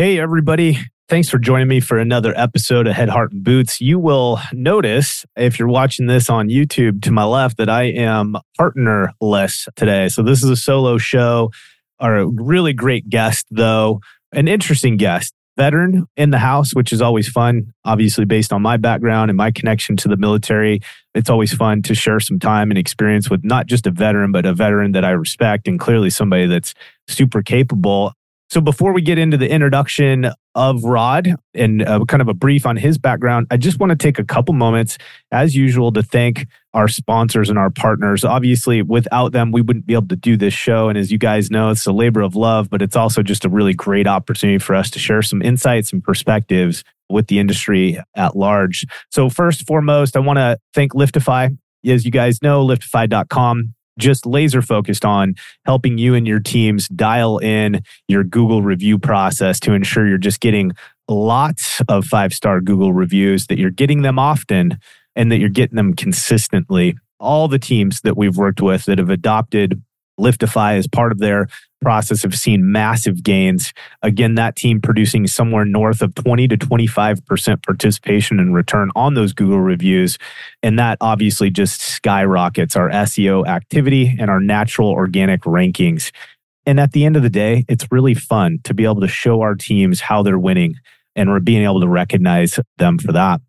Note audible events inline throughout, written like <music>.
Hey, everybody. Thanks for joining me for another episode of Head, Heart, and Boots. You will notice if you're watching this on YouTube to my left that I am partnerless today. So, this is a solo show. Our really great guest, though, an interesting guest, veteran in the house, which is always fun. Obviously, based on my background and my connection to the military, it's always fun to share some time and experience with not just a veteran, but a veteran that I respect and clearly somebody that's super capable. So before we get into the introduction of Rod and uh, kind of a brief on his background, I just want to take a couple moments, as usual, to thank our sponsors and our partners. Obviously, without them, we wouldn't be able to do this show. And as you guys know, it's a labor of love, but it's also just a really great opportunity for us to share some insights and perspectives with the industry at large. So, first foremost, I want to thank Liftify. As you guys know, liftify.com just laser focused on helping you and your teams dial in your Google review process to ensure you're just getting lots of five star Google reviews, that you're getting them often, and that you're getting them consistently. All the teams that we've worked with that have adopted Liftify as part of their process have seen massive gains. Again, that team producing somewhere north of 20 to 25% participation and return on those Google reviews. And that obviously just skyrockets our SEO activity and our natural organic rankings. And at the end of the day, it's really fun to be able to show our teams how they're winning and we're being able to recognize them for that.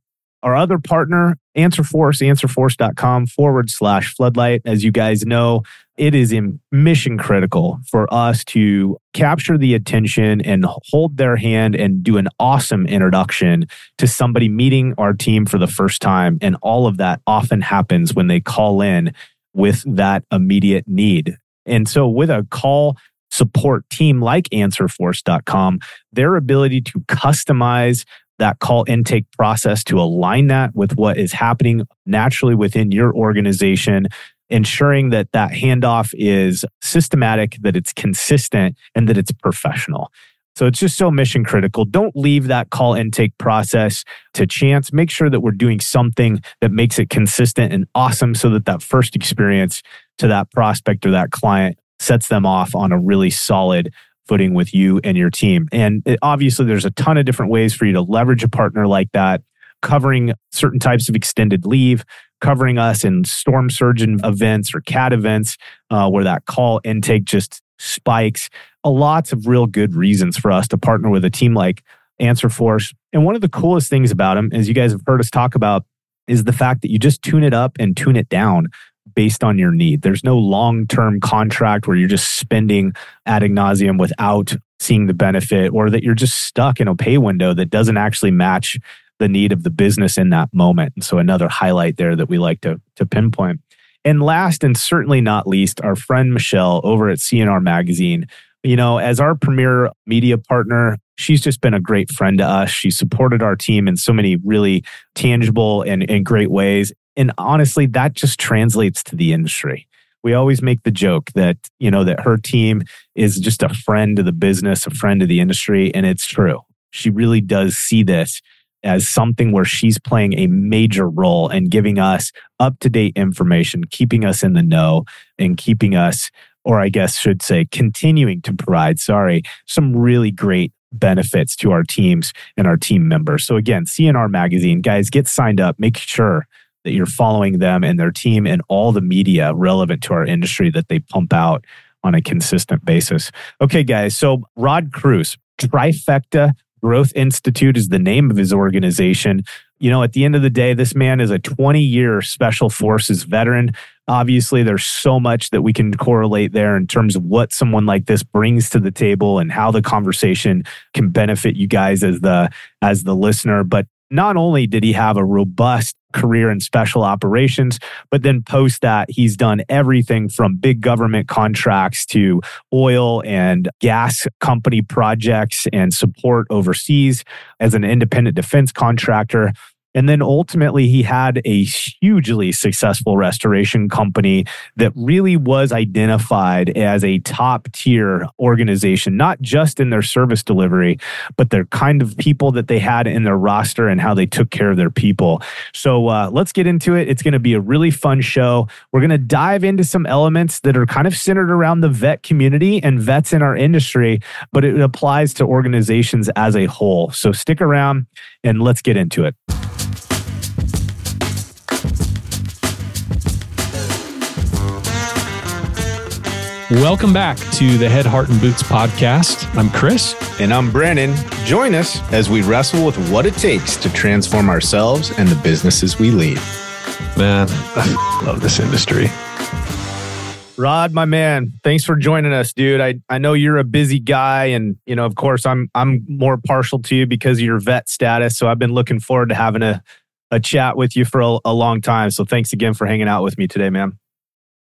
Our other partner, AnswerForce, answerforce.com forward slash floodlight. As you guys know, it is mission critical for us to capture the attention and hold their hand and do an awesome introduction to somebody meeting our team for the first time. And all of that often happens when they call in with that immediate need. And so, with a call support team like answerforce.com, their ability to customize that call intake process to align that with what is happening naturally within your organization ensuring that that handoff is systematic that it's consistent and that it's professional so it's just so mission critical. Don't leave that call intake process to chance. Make sure that we're doing something that makes it consistent and awesome so that that first experience to that prospect or that client sets them off on a really solid footing with you and your team. And it, obviously, there's a ton of different ways for you to leverage a partner like that, covering certain types of extended leave, covering us in storm surgeon events or CAT events uh, where that call intake just spikes. A lots of real good reasons for us to partner with a team like AnswerForce. And one of the coolest things about them, as you guys have heard us talk about, is the fact that you just tune it up and tune it down based on your need. There's no long term contract where you're just spending ad nauseum without seeing the benefit, or that you're just stuck in a pay window that doesn't actually match the need of the business in that moment. And so another highlight there that we like to, to pinpoint. And last and certainly not least, our friend Michelle over at C&R Magazine. You know, as our premier media partner, she's just been a great friend to us. She supported our team in so many really tangible and, and great ways. And honestly, that just translates to the industry. We always make the joke that, you know, that her team is just a friend of the business, a friend of the industry. And it's true. She really does see this as something where she's playing a major role and giving us up to date information, keeping us in the know, and keeping us, or I guess should say, continuing to provide, sorry, some really great benefits to our teams and our team members. So, again, C&R Magazine, guys, get signed up. Make sure that you're following them and their team and all the media relevant to our industry that they pump out on a consistent basis. Okay, guys. So, Rod Cruz, Trifecta Growth Institute is the name of his organization. You know, at the end of the day, this man is a 20 year special forces veteran. Obviously, there's so much that we can correlate there in terms of what someone like this brings to the table and how the conversation can benefit you guys as the as the listener. But not only did he have a robust career in special operations, but then post that, he's done everything from big government contracts to oil and gas company projects and support overseas as an independent defense contractor. And then ultimately, he had a hugely successful restoration company that really was identified as a top tier organization, not just in their service delivery, but their kind of people that they had in their roster and how they took care of their people. So uh, let's get into it. It's going to be a really fun show. We're going to dive into some elements that are kind of centered around the vet community and vets in our industry, but it applies to organizations as a whole. So stick around and let's get into it. Welcome back to the Head, Heart, and Boots podcast. I'm Chris. And I'm Brandon. Join us as we wrestle with what it takes to transform ourselves and the businesses we lead. Man, I <laughs> love this industry. Rod, my man, thanks for joining us, dude. I, I know you're a busy guy, and you know, of course, I'm I'm more partial to you because of your vet status. So I've been looking forward to having a, a chat with you for a, a long time. So thanks again for hanging out with me today, man.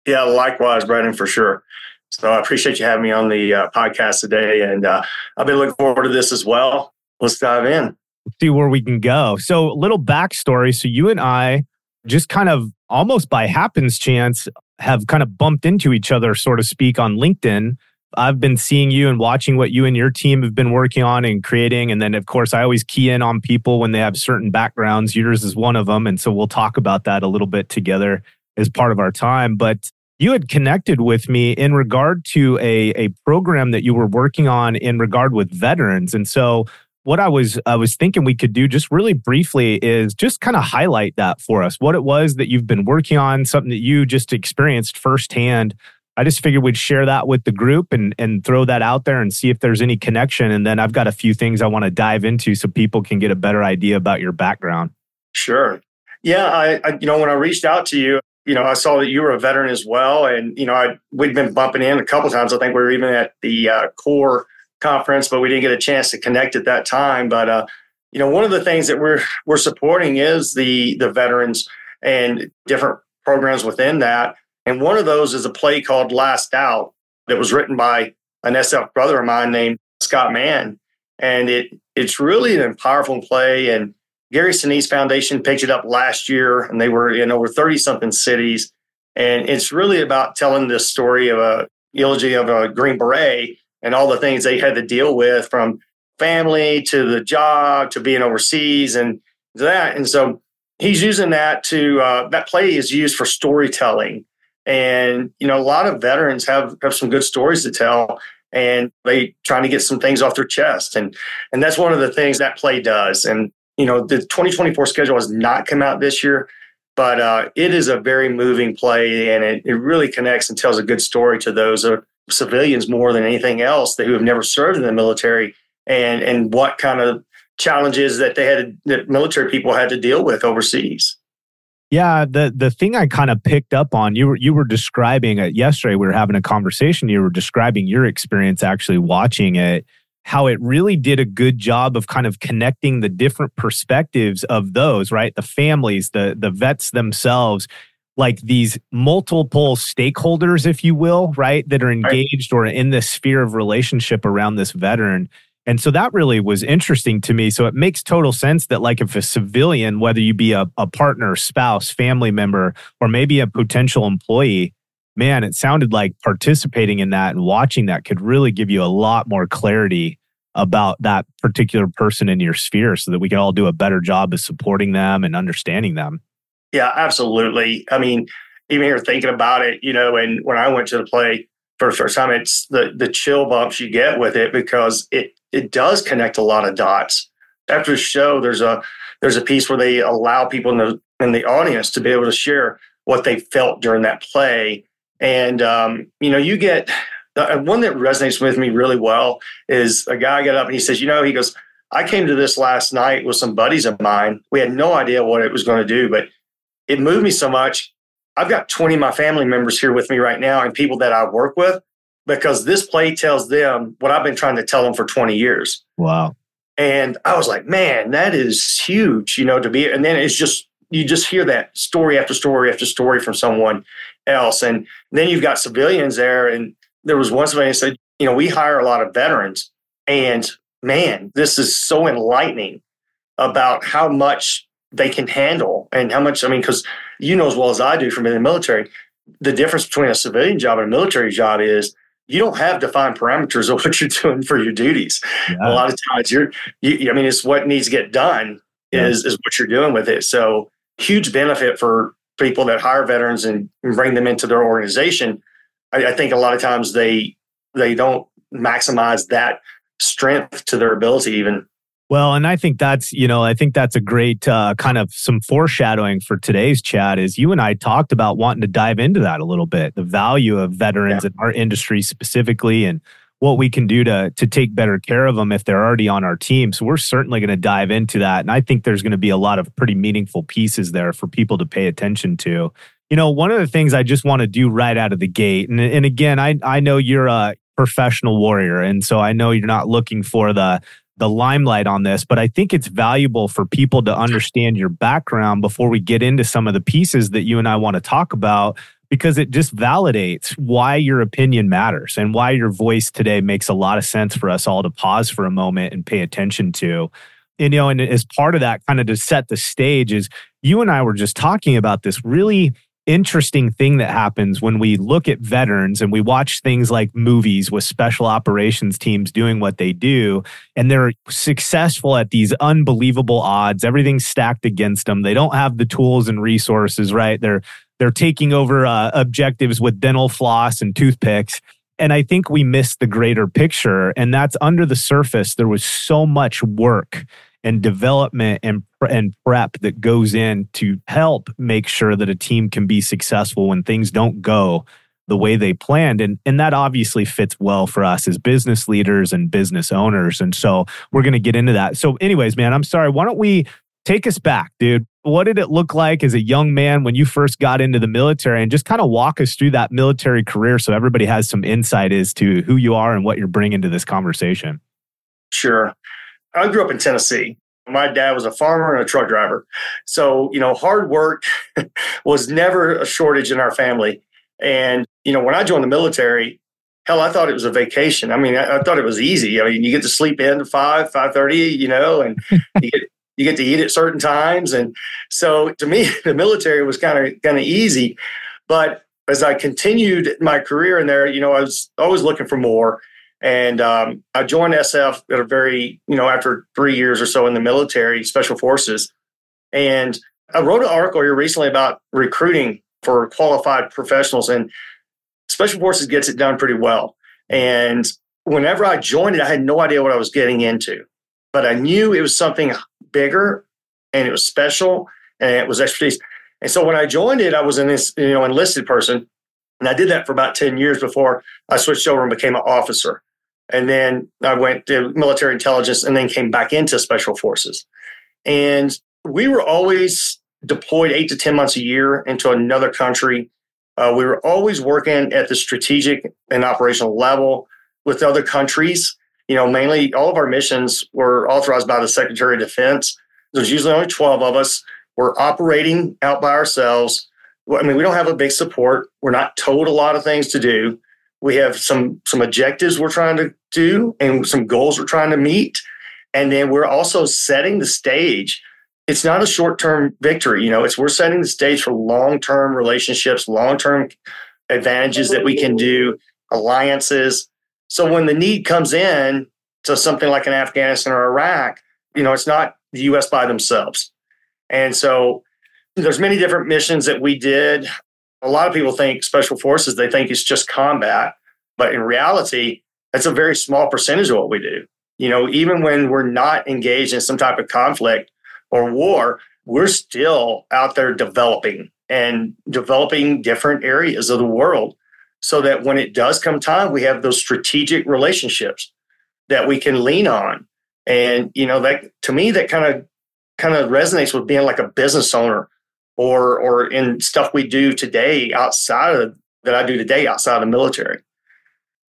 Yeah, likewise, Brandon, for sure. So I appreciate you having me on the uh, podcast today. And uh, I've been looking forward to this as well. Let's dive in. See where we can go. So, little backstory. So, you and I just kind of almost by happenstance have kind of bumped into each other, so to speak, on LinkedIn. I've been seeing you and watching what you and your team have been working on and creating. And then, of course, I always key in on people when they have certain backgrounds. Yours is one of them. And so we'll talk about that a little bit together as part of our time. But you had connected with me in regard to a, a program that you were working on in regard with veterans. And so what I was I was thinking we could do just really briefly is just kind of highlight that for us. What it was that you've been working on, something that you just experienced firsthand. I just figured we'd share that with the group and and throw that out there and see if there's any connection. And then I've got a few things I want to dive into so people can get a better idea about your background. Sure. Yeah, I, I you know when I reached out to you, you know, I saw that you were a veteran as well, and you know, I we'd been bumping in a couple times. I think we were even at the uh, core conference, but we didn't get a chance to connect at that time. But uh, you know, one of the things that we're we're supporting is the the veterans and different programs within that. And one of those is a play called Last Out that was written by an SF brother of mine named Scott Mann, and it it's really an powerful play and Gary Sinise Foundation picked it up last year, and they were in over 30 something cities. And it's really about telling this story of a eulogy of a Green Beret and all the things they had to deal with from family to the job to being overseas and that. And so he's using that to, uh, that play is used for storytelling. And, you know, a lot of veterans have, have some good stories to tell and they trying to get some things off their chest. And, and that's one of the things that play does. And you know, the 2024 schedule has not come out this year, but uh, it is a very moving play and it, it really connects and tells a good story to those uh, civilians more than anything else that who have never served in the military and, and what kind of challenges that they had that military people had to deal with overseas. Yeah, the the thing I kind of picked up on you were you were describing it yesterday. We were having a conversation. You were describing your experience actually watching it, how it really did a good job of kind of connecting the different perspectives of those, right? The families, the the vets themselves, like these multiple stakeholders, if you will, right, that are engaged or in this sphere of relationship around this veteran. And so that really was interesting to me. So it makes total sense that, like, if a civilian, whether you be a, a partner, spouse, family member, or maybe a potential employee, man, it sounded like participating in that and watching that could really give you a lot more clarity about that particular person in your sphere so that we can all do a better job of supporting them and understanding them. Yeah, absolutely. I mean, even here thinking about it, you know, and when I went to the play for the first time, it's the the chill bumps you get with it because it it does connect a lot of dots. After the show, there's a there's a piece where they allow people in the in the audience to be able to share what they felt during that play and um, you know, you get the one that resonates with me really well is a guy got up and he says, you know, he goes, I came to this last night with some buddies of mine. We had no idea what it was going to do, but it moved me so much. I've got 20 of my family members here with me right now and people that I work with because this play tells them what I've been trying to tell them for 20 years. Wow. And I was like, man, that is huge, you know, to be, and then it's just, you just hear that story after story after story from someone else. And then you've got civilians there. And there was one civilian said, you know, we hire a lot of veterans. And man, this is so enlightening about how much they can handle and how much, I mean, because you know as well as I do from in the military, the difference between a civilian job and a military job is you don't have defined parameters of <laughs> what you're doing for your duties. Yeah. A lot of times you're, you, I mean, it's what needs to get done yeah. is, is what you're doing with it. So huge benefit for people that hire veterans and bring them into their organization. I, I think a lot of times they, they don't maximize that strength to their ability even well, and I think that's, you know, I think that's a great uh, kind of some foreshadowing for today's chat is you and I talked about wanting to dive into that a little bit, the value of veterans yeah. in our industry specifically and what we can do to to take better care of them if they're already on our team. So we're certainly going to dive into that and I think there's going to be a lot of pretty meaningful pieces there for people to pay attention to. You know, one of the things I just want to do right out of the gate and and again, I I know you're a professional warrior and so I know you're not looking for the the limelight on this, but I think it's valuable for people to understand your background before we get into some of the pieces that you and I want to talk about because it just validates why your opinion matters and why your voice today makes a lot of sense for us all to pause for a moment and pay attention to. And, you know, and as part of that, kind of to set the stage, is you and I were just talking about this really interesting thing that happens when we look at veterans and we watch things like movies with special operations teams doing what they do and they're successful at these unbelievable odds everything's stacked against them they don't have the tools and resources right they're they're taking over uh, objectives with dental floss and toothpicks and I think we miss the greater picture. And that's under the surface. There was so much work and development and and prep that goes in to help make sure that a team can be successful when things don't go the way they planned. And and that obviously fits well for us as business leaders and business owners. And so we're going to get into that. So anyways man i'm sorry. Why don't we take us back dude? What did it look like as a young man when you first got into the military? And just kind of walk us through that military career so everybody has some insight as to who you are and what you're bringing to this conversation. Sure I grew up in Tennessee. My dad was a farmer and a truck driver. So, you know, hard work <laughs> was never a shortage in our family. And, you know, when I joined the military, hell, I thought it was a vacation. I mean, I, I thought it was easy. I mean, you get to sleep in five, five thirty, you know, and you get <laughs> you get to eat at certain times. And so to me, <laughs> the military was kind of kind of easy. But as I continued my career in there, you know, I was always looking for more. And um, I joined SF at a very, you know, after three years or so in the military, special forces. And I wrote an article here recently about recruiting for qualified professionals, and special forces gets it done pretty well. And whenever I joined it, I had no idea what I was getting into, but I knew it was something bigger and it was special and it was expertise. And so when I joined it, I was an you know enlisted person, and I did that for about ten years before I switched over and became an officer. And then I went to military intelligence and then came back into special forces. And we were always deployed eight to 10 months a year into another country. Uh, we were always working at the strategic and operational level with other countries. You know, mainly all of our missions were authorized by the Secretary of Defense. There's usually only 12 of us. We're operating out by ourselves. I mean, we don't have a big support. We're not told a lot of things to do we have some some objectives we're trying to do and some goals we're trying to meet. And then we're also setting the stage. It's not a short-term victory you know it's we're setting the stage for long-term relationships long-term advantages that we can do alliances. So when the need comes in to something like an afghanistan or iraq you know it's not the us by themselves. And so there's many different missions that we did a lot of people think special forces, they think it's just combat. But in reality, that's a very small percentage of what we do. You know, even when we're not engaged in some type of conflict or war, we're still out there developing and developing different areas of the world so that when it does come time, we have those strategic relationships that we can lean on. And, you know, that to me, that kind of kind of resonates with being like a business owner or or in stuff we do today outside of that I do today outside of the military.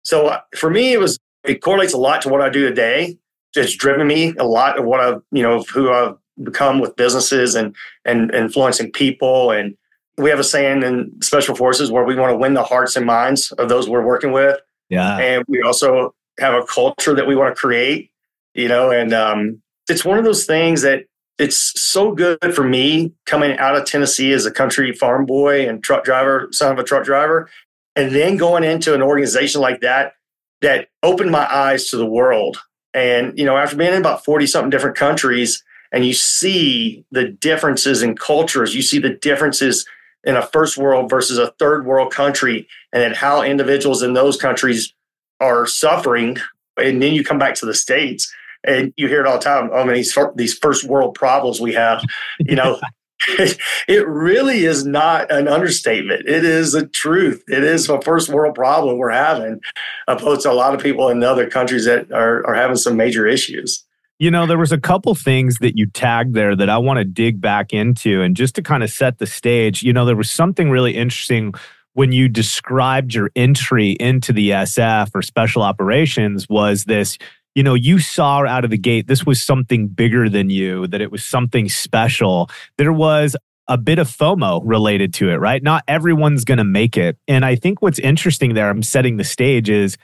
So uh, for me, it was it correlates a lot to what I do today. It's driven me a lot of what I've you know who I've become with businesses and and influencing people. And we have a saying in special forces where we want to win the hearts and minds of those we're working with. Yeah, and we also have a culture that we want to create. You know, and um, it's one of those things that it's so good for me coming out of Tennessee as a country farm boy and truck driver, son of a truck driver, and then going into an organization like that that opened my eyes to the world. And, you know, after being in about 40 something different countries, and you see the differences in cultures, you see the differences in a first world versus a third world country, and then how individuals in those countries are suffering. And then you come back to the States and you hear it all the time. Oh, I mean, these, these first world problems we have, you know, <laughs> it really is not an understatement. It is a truth. It is a first world problem we're having, opposed to a lot of people in other countries that are, are having some major issues. You know, there was a couple things that you tagged there that I want to dig back into. And just to kind of set the stage, you know, there was something really interesting when you described your entry into the SF or special operations was this you know, you saw out of the gate this was something bigger than you, that it was something special. There was a bit of FOMO related to it, right? Not everyone's going to make it. And I think what's interesting there, I'm setting the stage, is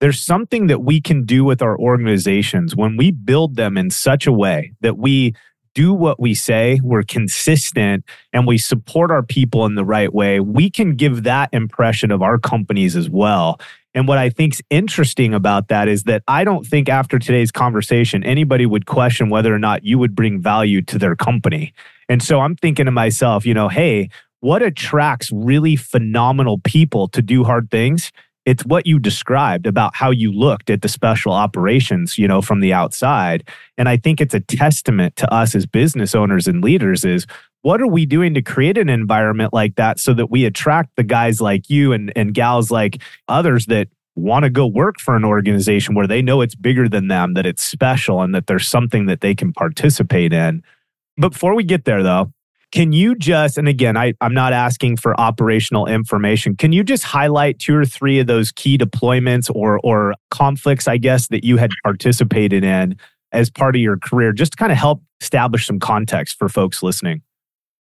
there's something that we can do with our organizations when we build them in such a way that we do what we say, we're consistent, and we support our people in the right way, we can give that impression of our companies as well. And what I think's interesting about that is that I don't think after today's conversation anybody would question whether or not you would bring value to their company. And so I'm thinking to myself, you know, hey, what attracts really phenomenal people to do hard things? It's what you described about how you looked at the special operations, you know, from the outside. And I think it's a testament to us as business owners and leaders is what are we doing to create an environment like that so that we attract the guys like you and, and gals like others that want to go work for an organization where they know it's bigger than them, that it's special, and that there's something that they can participate in. But before we get there, though, can you just, and again, I, I'm not asking for operational information, can you just highlight two or three of those key deployments or, or conflicts, I guess, that you had participated in as part of your career, just to kind of help establish some context for folks listening?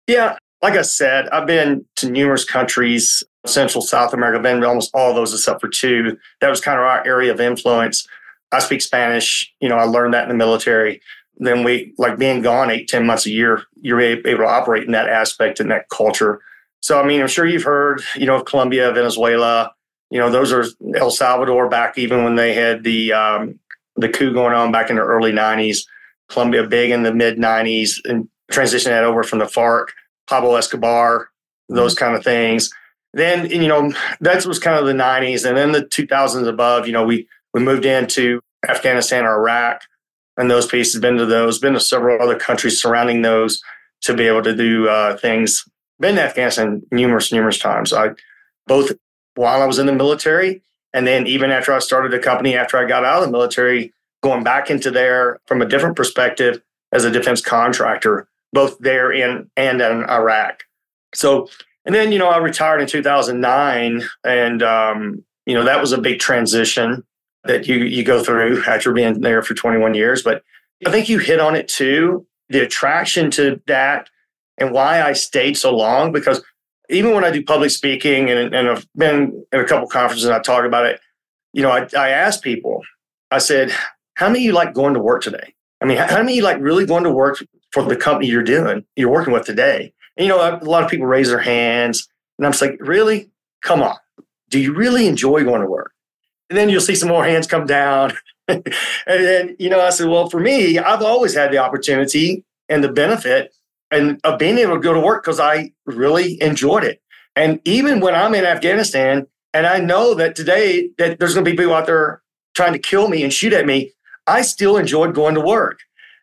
Yeah, like I said, I've been to numerous countries, Central, South America, I've been to almost all those except for two. That was kind of our area of influence. I speak Spanish. You know, I learned that in the military. Then we, like being gone eight, ten months a year, you're able to operate in that aspect and that culture. So, I mean, I'm sure you've heard, you know, of Colombia, Venezuela. You know, those are El Salvador back even when they had the um, the coup going on back in the early '90s. Colombia big in the mid '90s, and transition that over from the FARC, Pablo Escobar, those kind of things. Then, you know, that was kind of the 90s. And then the 2000s above, you know, we, we moved into Afghanistan or Iraq and those pieces, been to those, been to several other countries surrounding those to be able to do uh, things. Been to Afghanistan numerous, numerous times. I both while I was in the military and then even after I started a company after I got out of the military, going back into there from a different perspective as a defense contractor both there in and in Iraq. So, and then you know I retired in 2009, and um, you know that was a big transition that you you go through after being there for 21 years. But I think you hit on it too. The attraction to that and why I stayed so long because even when I do public speaking and, and I've been in a couple conferences and I talk about it, you know, I, I ask people, I said, how many of you like going to work today? I mean, how many of you like really going to work for the company you're doing, you're working with today. And, you know, a lot of people raise their hands, and I'm just like, really? Come on. Do you really enjoy going to work? And then you'll see some more hands come down. <laughs> and then, you know, I said, well, for me, I've always had the opportunity and the benefit and of being able to go to work because I really enjoyed it. And even when I'm in Afghanistan and I know that today that there's going to be people out there trying to kill me and shoot at me, I still enjoyed going to work.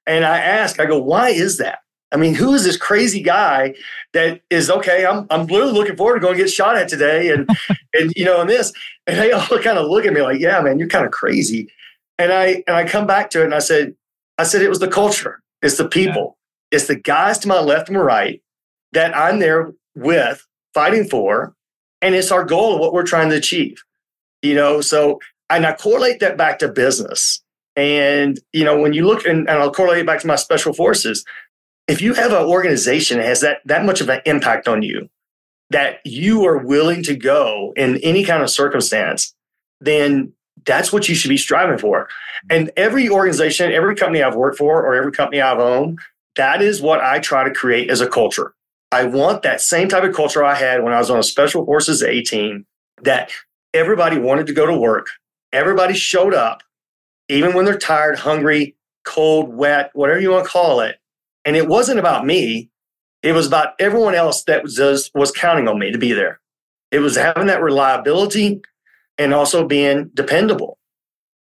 And I ask, I go, why is that? I mean, who is this crazy guy that is okay? I'm I'm literally looking forward to going to get shot at today, and <laughs> and you know, and this, and they all kind of look at me like, yeah, man, you're kind of crazy. And I and I come back to it, and I said, I said it was the culture, it's the people, yeah. it's the guys to my left and my right that I'm there with, fighting for, and it's our goal of what we're trying to achieve. You know, so and I correlate that back to business. And, you know, when you look, and, and I'll correlate it back to my special forces, if you have an organization that has that, that much of an impact on you, that you are willing to go in any kind of circumstance, then that's what you should be striving for. And every organization, every company I've worked for, or every company I've owned, that is what I try to create as a culture. I want that same type of culture I had when I was on a special forces A team that everybody wanted to go to work. Everybody showed up, even when they're tired, hungry, cold, wet, whatever you want to call it. And it wasn't about me. It was about everyone else that was, was counting on me to be there. It was having that reliability and also being dependable.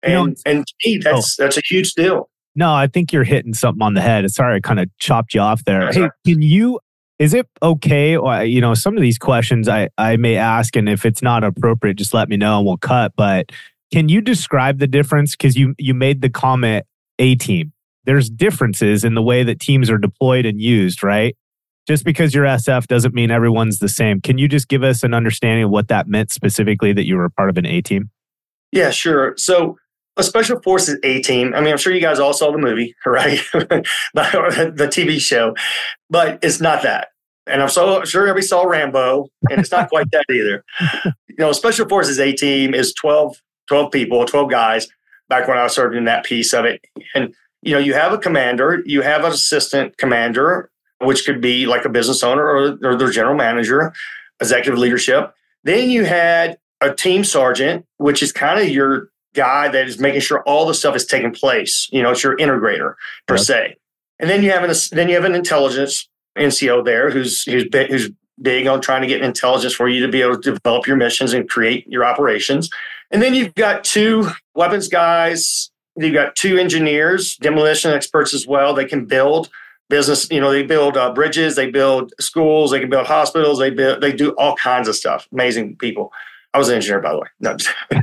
And, you know, and to me, that's, oh. that's a huge deal. No, I think you're hitting something on the head. Sorry, I kind of chopped you off there. Hey, can you is it okay or you know some of these questions i i may ask and if it's not appropriate just let me know and we'll cut but can you describe the difference because you you made the comment a team there's differences in the way that teams are deployed and used right just because you're sf doesn't mean everyone's the same can you just give us an understanding of what that meant specifically that you were a part of an a team yeah sure so a special forces A team. I mean, I'm sure you guys all saw the movie, <laughs> right? the TV show, but it's not that. And I'm so sure everybody saw Rambo, and it's not quite that either. You know, Special Forces A team is 12, 12 people, 12 guys back when I was serving in that piece of it. And, you know, you have a commander, you have an assistant commander, which could be like a business owner or, or their general manager, executive leadership. Then you had a team sergeant, which is kind of your guy that is making sure all the stuff is taking place. You know, it's your integrator per yep. se. And then you have an then you have an intelligence NCO there who's who's big, who's big on trying to get intelligence for you to be able to develop your missions and create your operations. And then you've got two weapons guys. You've got two engineers, demolition experts as well. They can build business. You know, they build uh, bridges, they build schools, they can build hospitals, they build, they do all kinds of stuff. Amazing people. I was an engineer, by the way. No,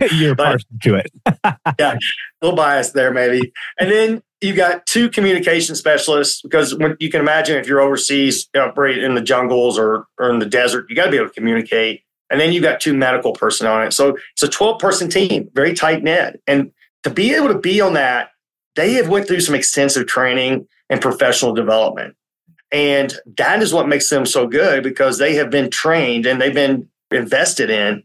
<laughs> you're partial to it. <laughs> yeah, a little bias there, maybe. And then you've got two communication specialists because when you can imagine if you're overseas, operate in the jungles or, or in the desert, you got to be able to communicate. And then you've got two medical personnel on it. So it's a 12 person team, very tight knit. And to be able to be on that, they have went through some extensive training and professional development. And that is what makes them so good because they have been trained and they've been invested in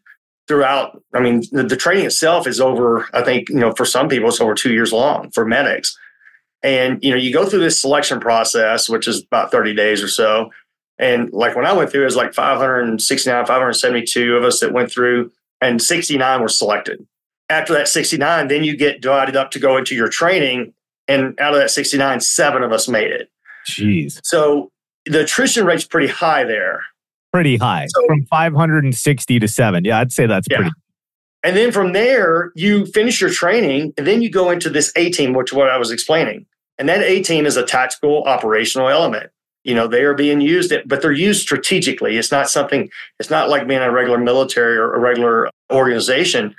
throughout. I mean, the, the, training itself is over, I think, you know, for some people, it's over two years long for medics. And, you know, you go through this selection process, which is about 30 days or so. And like when I went through, it was like 569, 572 of us that went through, and 69 were selected. After that 69, then you get divided up to go into your training. And out of that 69, seven of us made it. Jeez. So the attrition rate's pretty high there pretty high so, from 560 to seven. Yeah, I'd say that's yeah. pretty. And then from there, you finish your training, and then you go into this A team, which what I was explaining. And that A team is a tactical operational element. You know, they are being used, but they're used strategically. It's not something, it's not like being a regular military or a regular organization.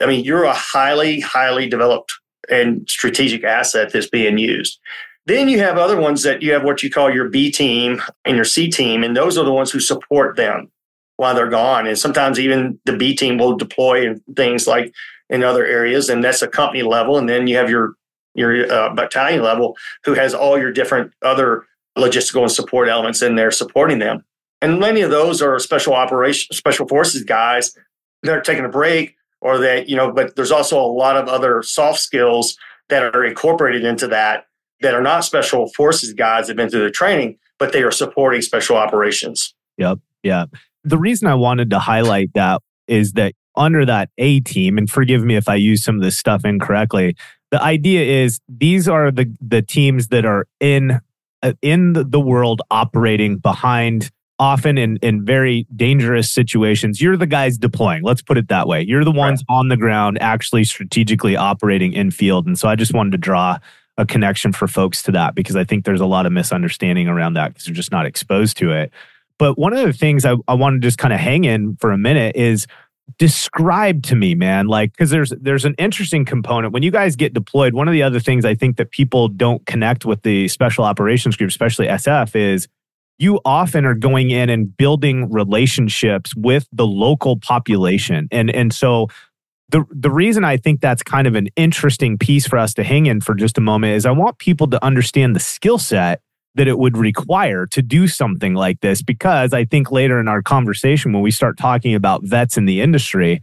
I mean, you're a highly, highly developed and strategic asset that's being used. Then you have other ones that you have what you call your B team and your C team, and those are the ones who support them while they're gone. And sometimes even the B team will deploy in things like in other areas, and that's a company level. And then you have your your uh, battalion level who has all your different other logistical and support elements in there supporting them. And many of those are special operation, special forces guys that are taking a break, or that you know. But there's also a lot of other soft skills that are incorporated into that that are not special forces guys that have been through the training, but they are supporting special operations. Yep. Yeah. The reason I wanted to highlight that is that under that A team, and forgive me if I use some of this stuff incorrectly, the idea is these are the the teams that are in uh, in the world operating behind often in in very dangerous situations you're the guys deploying let's put it that way you're the ones right. on the ground actually strategically operating in field and so i just wanted to draw a connection for folks to that because I think there's a lot of misunderstanding around that because they're just not exposed to it. But one of the things I, I want to just kind of hang in for a minute is describe to me, man, like because there's there's an interesting component when you guys get deployed. One of the other things I think that people don't connect with the special operations group, especially SF, is you often are going in and building relationships with the local population. And and so the the reason I think that's kind of an interesting piece for us to hang in for just a moment is I want people to understand the skill set that it would require to do something like this because I think later in our conversation when we start talking about vets in the industry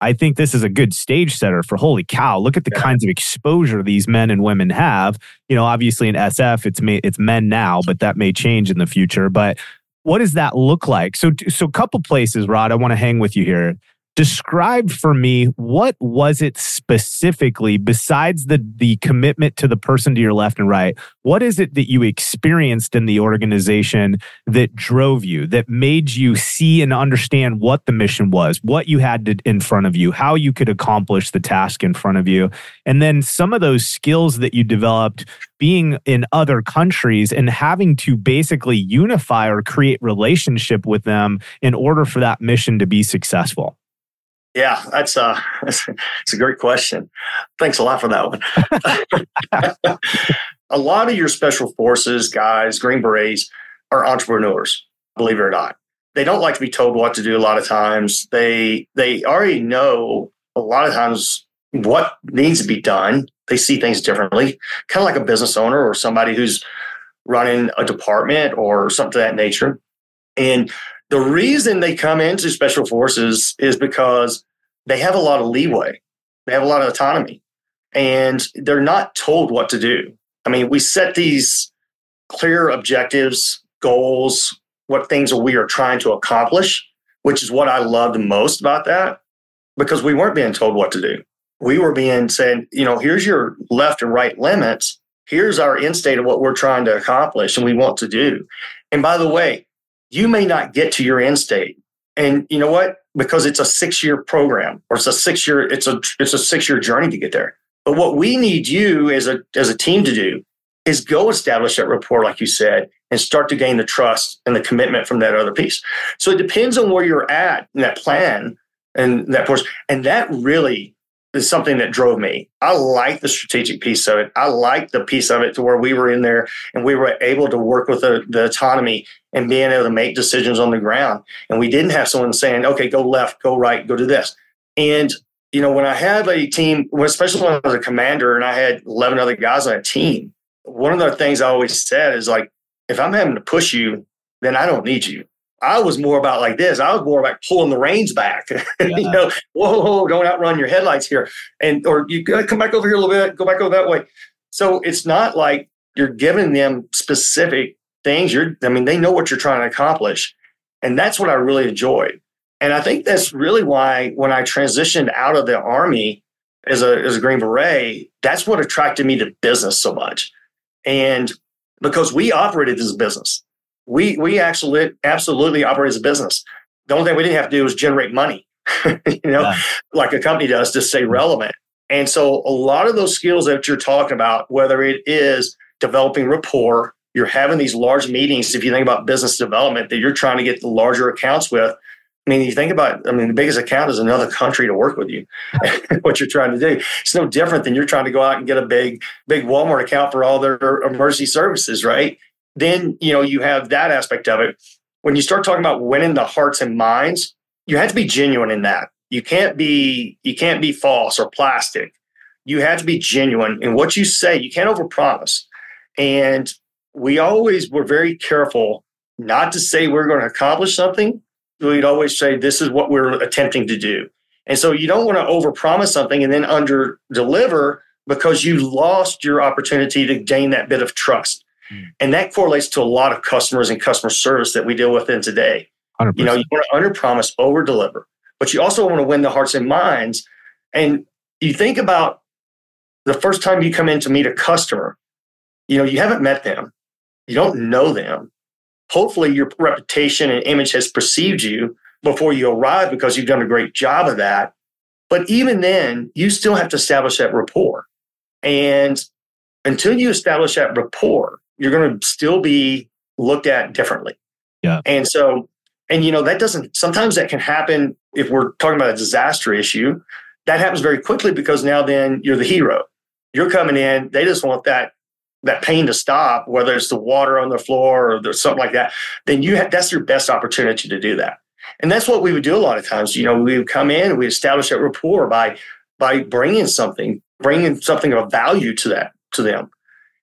I think this is a good stage setter for holy cow. Look at the yeah. kinds of exposure these men and women have. You know, obviously in SF, it's it's men now, but that may change in the future. But what does that look like? So, so a couple places, Rod. I want to hang with you here describe for me what was it specifically besides the the commitment to the person to your left and right what is it that you experienced in the organization that drove you that made you see and understand what the mission was what you had to, in front of you how you could accomplish the task in front of you? And then some of those skills that you developed being in other countries and having to basically unify or create relationship with them in order for that mission to be successful yeah, that's uh, <laughs> a that's a great question. Thanks a lot for that one. <laughs> a lot of your special forces guys, Green Berets, are entrepreneurs. Believe it or not, they don't like to be told what to do. A lot of times, they they already know a lot of times what needs to be done. They see things differently, kind of like a business owner or somebody who's running a department or something of that nature. And the reason they come into special forces is because they have a lot of leeway, they have a lot of autonomy, and they're not told what to do. I mean, we set these clear objectives, goals, what things we are trying to accomplish, which is what I loved most about that, because we weren't being told what to do. We were being said, you know, here's your left and right limits. Here's our end state of what we're trying to accomplish and we want to do. And by the way, you may not get to your end state. And you know what? Because it's a six year program or it's a six year, it's a it's a six year journey to get there. But what we need you as a as a team to do is go establish that rapport, like you said, and start to gain the trust and the commitment from that other piece. So it depends on where you're at in that plan and that portion. And that really is something that drove me. I like the strategic piece of it. I like the piece of it to where we were in there and we were able to work with the, the autonomy and being able to make decisions on the ground. And we didn't have someone saying, okay, go left, go right, go to this. And, you know, when I had a team, especially when I was a commander and I had 11 other guys on a team, one of the things I always said is like, if I'm having to push you, then I don't need you. I was more about like this. I was more about pulling the reins back. <laughs> Yeah. you know, whoa, whoa, don't outrun your headlights here, and or you come back over here a little bit, go back over that way. So it's not like you're giving them specific things. You're, I mean, they know what you're trying to accomplish, and that's what I really enjoyed. And I think that's really why when I transitioned out of the army as a as a Green Beret, that's what attracted me to business so much, and because we operated this business we we actually absolutely operate as a business. The only thing we didn't have to do was generate money, <laughs> you know, yeah. like a company does to stay mm-hmm. relevant. And so a lot of those skills that you're talking about, whether it is developing rapport, you're having these large meetings. If you think about business development, that you're trying to get the larger accounts with. I mean, you think about, I mean, the biggest account is another country to work with you. <laughs> <laughs> what you're trying to do, it's no different than you're trying to go out and get a big, big Walmart account for all their emergency services, right? Then you know you have that aspect of it. When you start talking about winning the hearts and minds you have to be genuine in that. You can't be you can't be false or plastic. You have to be genuine in what you say. You can't overpromise. And we always were very careful not to say we're going to accomplish something. We'd always say this is what we're attempting to do. And so you don't want to overpromise something and then under deliver because you lost your opportunity to gain that bit of trust. Mm. And that correlates to a lot of customers and customer service that we deal with in today. 100%. You know, you want to under promise, over deliver, but you also want to win the hearts and minds. And you think about the first time you come in to meet a customer, you know, you haven't met them, you don't know them. Hopefully, your reputation and image has perceived you before you arrive because you've done a great job of that. But even then, you still have to establish that rapport. And until you establish that rapport, you're going to still be looked at differently. Yeah. And so, and you know, that doesn't, sometimes that can happen if we're talking about a disaster issue. That happens very quickly because now then you're the hero. You're coming in, they just want that that pain to stop, whether it's the water on the floor or there's something like that, then you have, that's your best opportunity to do that. And that's what we would do a lot of times. You know, we would come in, we establish that rapport by by bringing something, bringing something of value to that to them,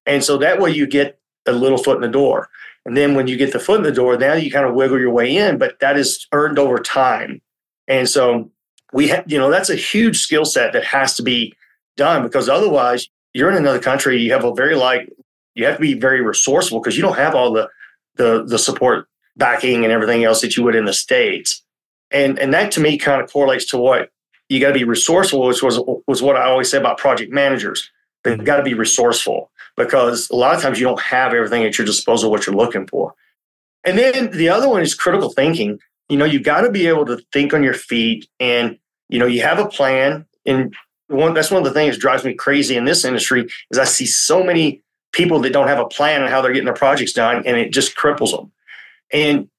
and so that way you get a little foot in the door. And then when you get the foot in the door, now you kind of wiggle your way in, but that is earned over time. And so we have, you know, that's a huge skill set that has to be done because otherwise you're in another country. You have a very like, you have to be very resourceful because you don't have all the, the, the support backing and everything else that you would in the States. And, and that to me kind of correlates to what you got to be resourceful, which was, was what I always say about project managers. They've got to be resourceful because a lot of times you don't have everything at your disposal, what you're looking for. And then the other one is critical thinking. You know, you've got to be able to think on your feet and, you know, you have a plan. And one, that's one of the things that drives me crazy in this industry is I see so many people that don't have a plan on how they're getting their projects done and it just cripples them. And,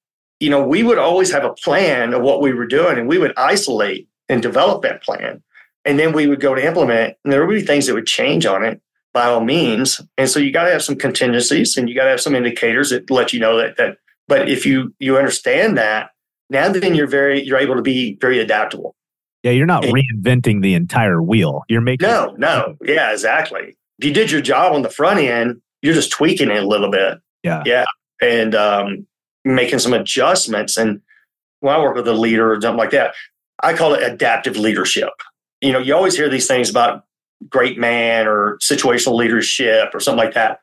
you know, we would always have a plan of what we were doing and we would isolate and develop that plan. And then we would go to implement and there would be things that would change on it by all means. And so you got to have some contingencies and you got to have some indicators that let you know that that but if you you understand that, now then you're very you're able to be very adaptable. Yeah, you're not and, reinventing the entire wheel. You're making No, no. Yeah, exactly. If you did your job on the front end, you're just tweaking it a little bit. Yeah. Yeah. And um, making some adjustments. And when I work with a leader or something like that, I call it adaptive leadership. You know, you always hear these things about great man or situational leadership or something like that.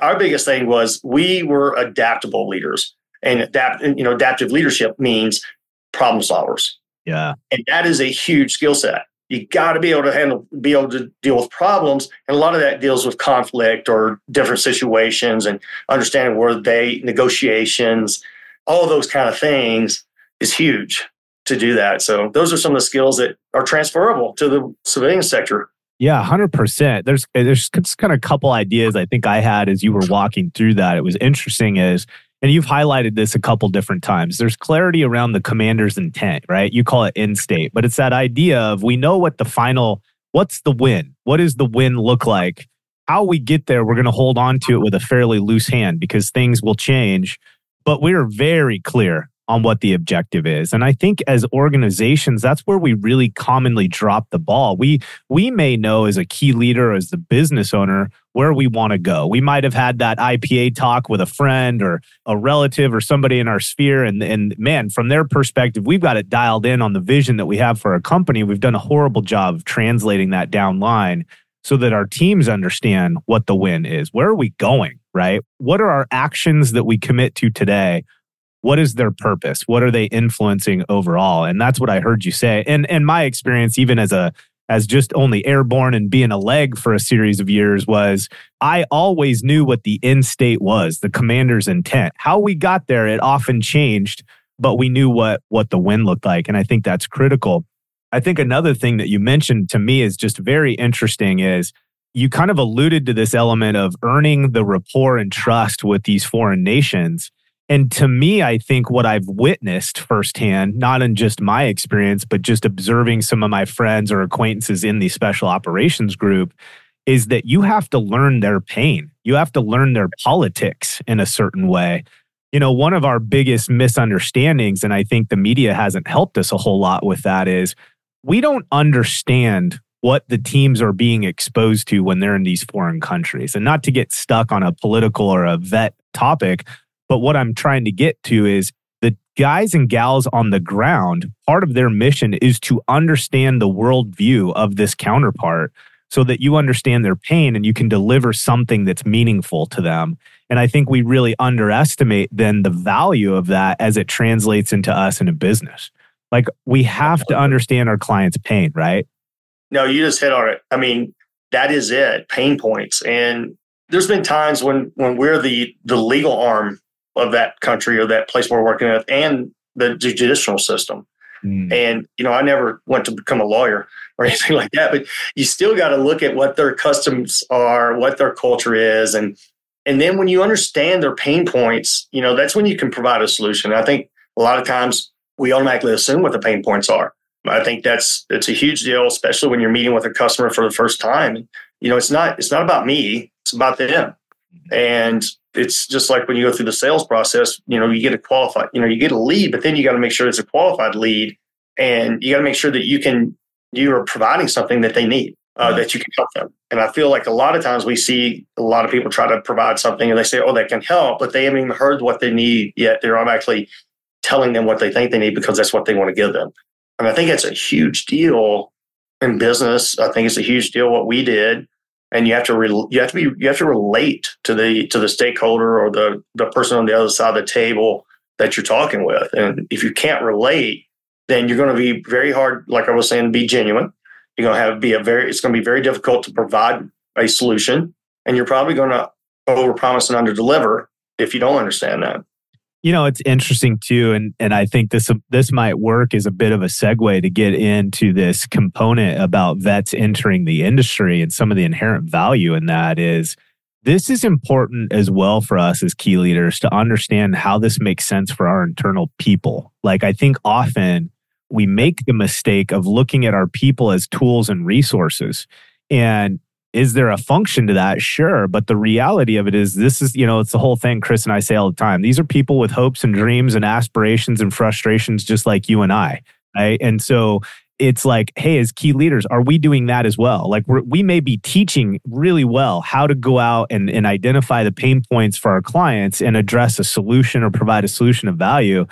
Our biggest thing was we were adaptable leaders and adapt, you know, adaptive leadership means problem solvers. Yeah. And that is a huge skill set. You got to be able to handle, be able to deal with problems. And a lot of that deals with conflict or different situations and understanding where they negotiations, all those kind of things is huge to do that. So those are some of the skills that are transferable to the civilian sector. Yeah, hundred percent. There's eh, there's just kind of a couple ideas I think I had as you were walking through that. It was interesting is, and you've highlighted this a couple different times. There's clarity around the commander's intent, right? You call it in state, but it's that idea of we know what the final, what's the win? What does the win look like? How we get there, we're going to hold on to it with a fairly loose hand because things will change. But we're very clear on what the objective is. And I think as organizations, that's where we really commonly drop the ball. We we may know as a key leader, as the business owner, where we want to go. We might have had that IPA talk with a friend or a relative or somebody in our sphere. And, and man, from their perspective, we've got it dialed in on the vision that we have for our company. We've done a horrible job of translating that down line so that our teams understand what the win is. Where are we going? Right? What are our actions that we commit to today? What is their purpose what are they influencing overall and that's what i heard you say and and my experience even as a as just only airborne and being a leg for a series of years was I always knew what the end state was, the commander's intent. How we got there, it often changed, but we knew what what the win looked like. And I think that's critical. I think another thing that you mentioned to me is just very interesting is you kind of alluded to this element of earning the rapport and trust with these foreign nations. And to me, I think what I've witnessed firsthand, not in just my experience, but just observing some of my friends or acquaintances in the special operations group, is that you have to learn their pain. You have to learn their politics in a certain way. You know, one of our biggest misunderstandings, and I think the media hasn't helped us a whole lot with that, is we don't understand what the teams are being exposed to when they're in these foreign countries. And not to get stuck on a political or a vet topic, but what I'm trying to get to is the guys and gals on the ground, part of their mission is to understand the worldview of this counterpart so that you understand their pain and you can deliver something that's meaningful to them. And I think we really underestimate then the value of that as it translates into us in a business. Like we have to understand our client's pain, right? No, you just hit on it. I mean, that is it, pain points. And there's been times when when we're the the legal arm of that country or that place we're working at and the judicial system. Mm. And, you know, I never went to become a lawyer or <laughs> anything like that, but you still got to look at what their customs are, what their culture is. And, and then when you understand their pain points, you know, that's when you can provide a solution. I think a lot of times we automatically assume what the pain points are. I think that's, it's a huge deal, especially when you're meeting with a customer for the first time. You know, it's not, it's not about me, it's about them. Mm-hmm. And it's just like when you go through the sales process, you know, you get a qualified, you know, you get a lead, but then you got to make sure it's a qualified lead and you got to make sure that you can, you are providing something that they need, uh, that you can help them. And I feel like a lot of times we see a lot of people try to provide something and they say, oh, that can help, but they haven't even heard what they need yet. They're not actually telling them what they think they need because that's what they want to give them. And I think that's a huge deal in business. I think it's a huge deal what we did. And you have to re- you have to be you have to relate to the to the stakeholder or the the person on the other side of the table that you're talking with. And if you can't relate, then you're going to be very hard, like I was saying, to be genuine. You're going to have be a very it's going to be very difficult to provide a solution, and you're probably going to overpromise and underdeliver if you don't understand that. You know, it's interesting too, and and I think this this might work as a bit of a segue to get into this component about vets entering the industry and some of the inherent value in that is this is important as well for us as key leaders to understand how this makes sense for our internal people. Like I think often we make the mistake of looking at our people as tools and resources and is there a function to that? Sure. But the reality of it is, this is, you know, it's the whole thing Chris and I say all the time. These are people with hopes and dreams and aspirations and frustrations, just like you and I. Right. And so it's like, hey, as key leaders, are we doing that as well? Like, we may be teaching really well how to go out and, and identify the pain points for our clients and address a solution or provide a solution of value.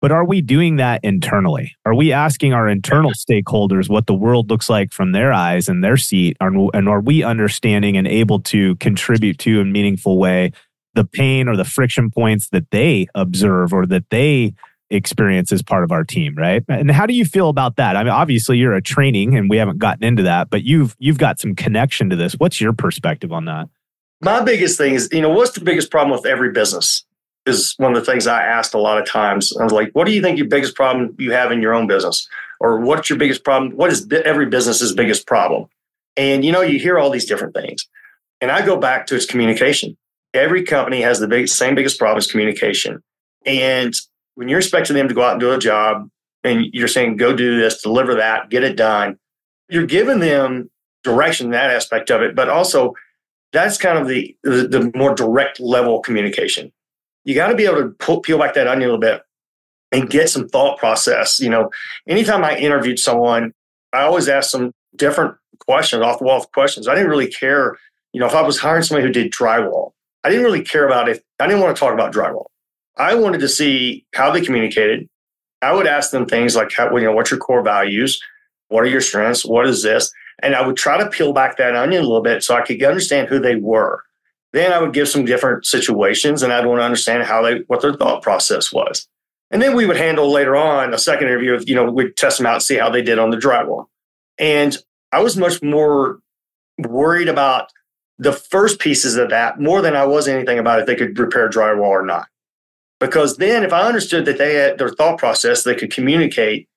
But are we doing that internally? Are we asking our internal stakeholders what the world looks like from their eyes and their seat? And are we understanding and able to contribute to a meaningful way the pain or the friction points that they observe or that they experience as part of our team, right? And how do you feel about that? I mean, obviously you're a training and we haven't gotten into that, but you've you've got some connection to this. What's your perspective on that? My biggest thing is, you know, what's the biggest problem with every business? Is one of the things I asked a lot of times. I was like, what do you think your biggest problem you have in your own business? Or what's your biggest problem? What is every business's biggest problem? And you know, you hear all these different things. And I go back to its communication. Every company has the big, same biggest problem is communication. And when you're expecting them to go out and do a job and you're saying, go do this, deliver that, get it done, you're giving them direction in that aspect of it. But also, that's kind of the, the, the more direct level communication you got to be able to pull, peel back that onion a little bit and get some thought process. You know, anytime I interviewed someone, I always asked some different questions, off the wall questions. I didn't really care, you know, if I was hiring somebody who did drywall, I didn't really care about if I didn't want to talk about drywall. I wanted to see how they communicated. I would ask them things like, how, you know, what's your core values? What are your strengths? What is this? And I would try to peel back that onion a little bit so I could understand who they were. Then I would give some different situations and I'd want to understand how they, what their thought process was. And then we would handle later on a second interview of, you know, we'd test them out and see how they did on the drywall. And I was much more worried about the first pieces of that more than I was anything about if they could repair drywall or not. Because then if I understood that they had their thought process, they could communicate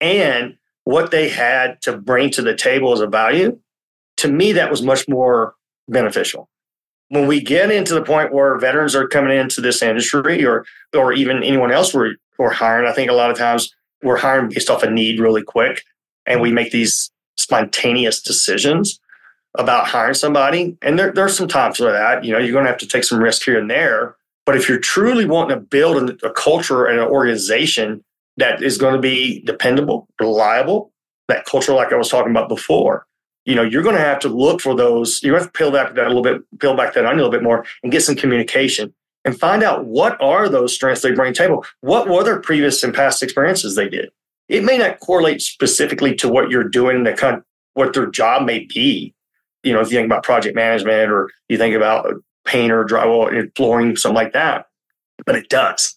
and what they had to bring to the table as a value, to me, that was much more beneficial when we get into the point where veterans are coming into this industry or or even anyone else we're, we're hiring, I think a lot of times we're hiring based off a need really quick and we make these spontaneous decisions about hiring somebody. And there, there's some times for that. You know, you're going to have to take some risk here and there. But if you're truly wanting to build a, a culture and an organization that is going to be dependable, reliable, that culture like I was talking about before, you know, you're going to have to look for those. You have to peel back that a little bit, peel back that onion a little bit more, and get some communication and find out what are those strengths they bring to the table. What were their previous and past experiences they did? It may not correlate specifically to what you're doing, the kind, what their job may be. You know, if you think about project management or you think about painter, drywall, flooring, something like that, but it does.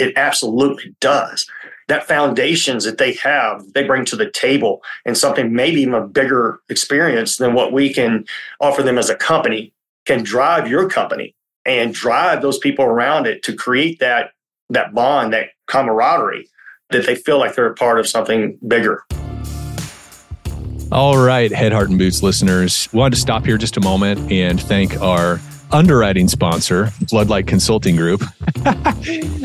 It absolutely does that foundations that they have, they bring to the table and something maybe even a bigger experience than what we can offer them as a company can drive your company and drive those people around it to create that that bond, that camaraderie that they feel like they're a part of something bigger. All right, Head, Heart, and Boots listeners, wanted to stop here just a moment and thank our underwriting sponsor, Floodlight Consulting Group. <laughs>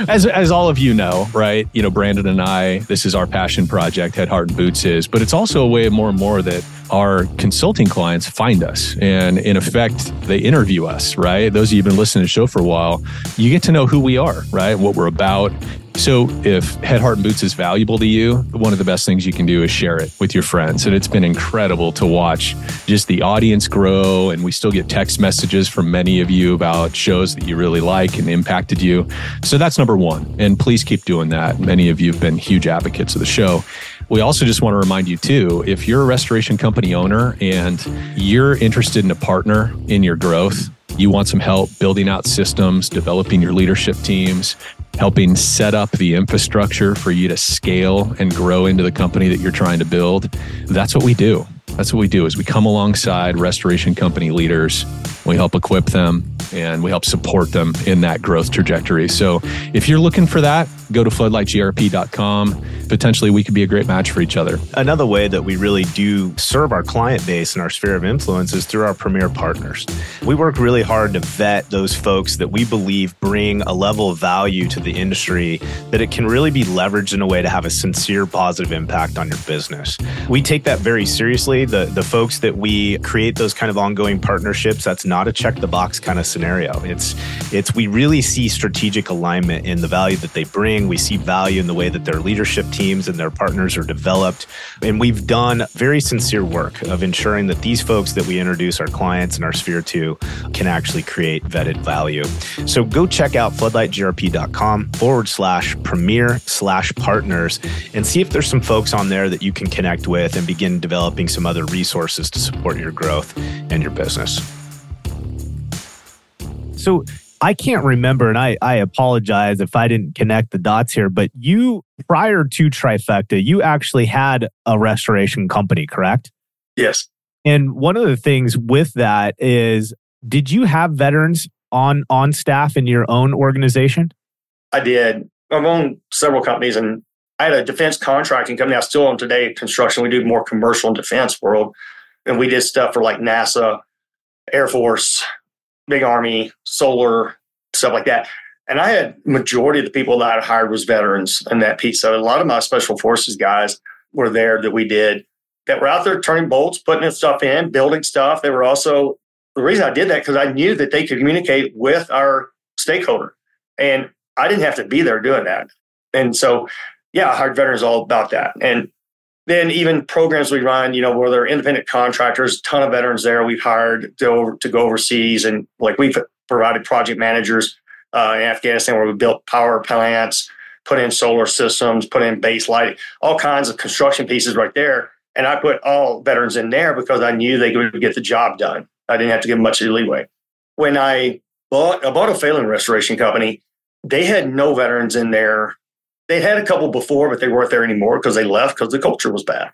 as, as all of you know, right? You know, Brandon and I, this is our passion project, Head, Heart, and Boots is, but it's also a way more and more that our consulting clients find us. And in effect, they interview us, right? Those of you who've been listening to the show for a while, you get to know who we are, right? What we're about. So, if Head, Heart, and Boots is valuable to you, one of the best things you can do is share it with your friends. And it's been incredible to watch just the audience grow. And we still get text messages from many of you about shows that you really like and impacted you. So, that's number one. And please keep doing that. Many of you have been huge advocates of the show. We also just want to remind you, too, if you're a restoration company owner and you're interested in a partner in your growth, you want some help building out systems, developing your leadership teams, helping set up the infrastructure for you to scale and grow into the company that you're trying to build. That's what we do. That's what we do is we come alongside restoration company leaders. We help equip them and we help support them in that growth trajectory. So if you're looking for that, go to floodlightgrp.com. Potentially, we could be a great match for each other. Another way that we really do serve our client base and our sphere of influence is through our premier partners. We work really hard to vet those folks that we believe bring a level of value to the industry that it can really be leveraged in a way to have a sincere positive impact on your business. We take that very seriously. The the folks that we create those kind of ongoing partnerships, that's not a check the box kind of scenario. It's it's we really see strategic alignment in the value that they bring. We see value in the way that their leadership teams and their partners are developed. And we've done very sincere work of ensuring that these folks that we introduce our clients and our sphere to can actually create vetted value. So go check out floodlightgrp.com forward slash premier slash partners and see if there's some folks on there that you can connect with and begin developing some other resources to support your growth and your business. So I can't remember, and I, I apologize if I didn't connect the dots here, but you, prior to Trifecta, you actually had a restoration company, correct? Yes. And one of the things with that is, did you have veterans on on staff in your own organization? I did. I've owned several companies, and I had a defense contracting company. I still own today construction. We do more commercial and defense world, and we did stuff for like NASA, Air Force, big army, solar, stuff like that. And I had majority of the people that I hired was veterans in that piece. So a lot of my special forces guys were there that we did that were out there turning bolts, putting stuff in, building stuff. They were also the reason I did that because I knew that they could communicate with our stakeholder. And I didn't have to be there doing that. And so yeah, hired veterans all about that. And then even programs we run, you know, where they're independent contractors, ton of veterans there we've hired to, over, to go overseas. And like we've provided project managers uh, in Afghanistan where we built power plants, put in solar systems, put in base lighting, all kinds of construction pieces right there. And I put all veterans in there because I knew they could get the job done. I didn't have to give much leeway. When I bought, I bought a failing restoration company, they had no veterans in there they had a couple before, but they weren't there anymore because they left because the culture was bad.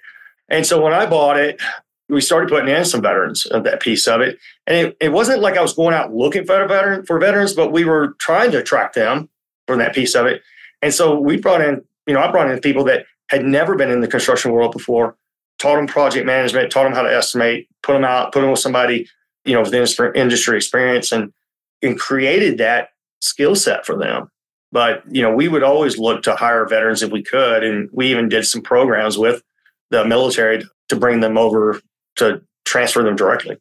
And so when I bought it, we started putting in some veterans of that piece of it. And it, it wasn't like I was going out looking for veteran for veterans, but we were trying to attract them from that piece of it. And so we brought in, you know, I brought in people that had never been in the construction world before, taught them project management, taught them how to estimate, put them out, put them with somebody, you know, with industry experience and and created that skill set for them. But you know, we would always look to hire veterans if we could, and we even did some programs with the military to bring them over to transfer them directly.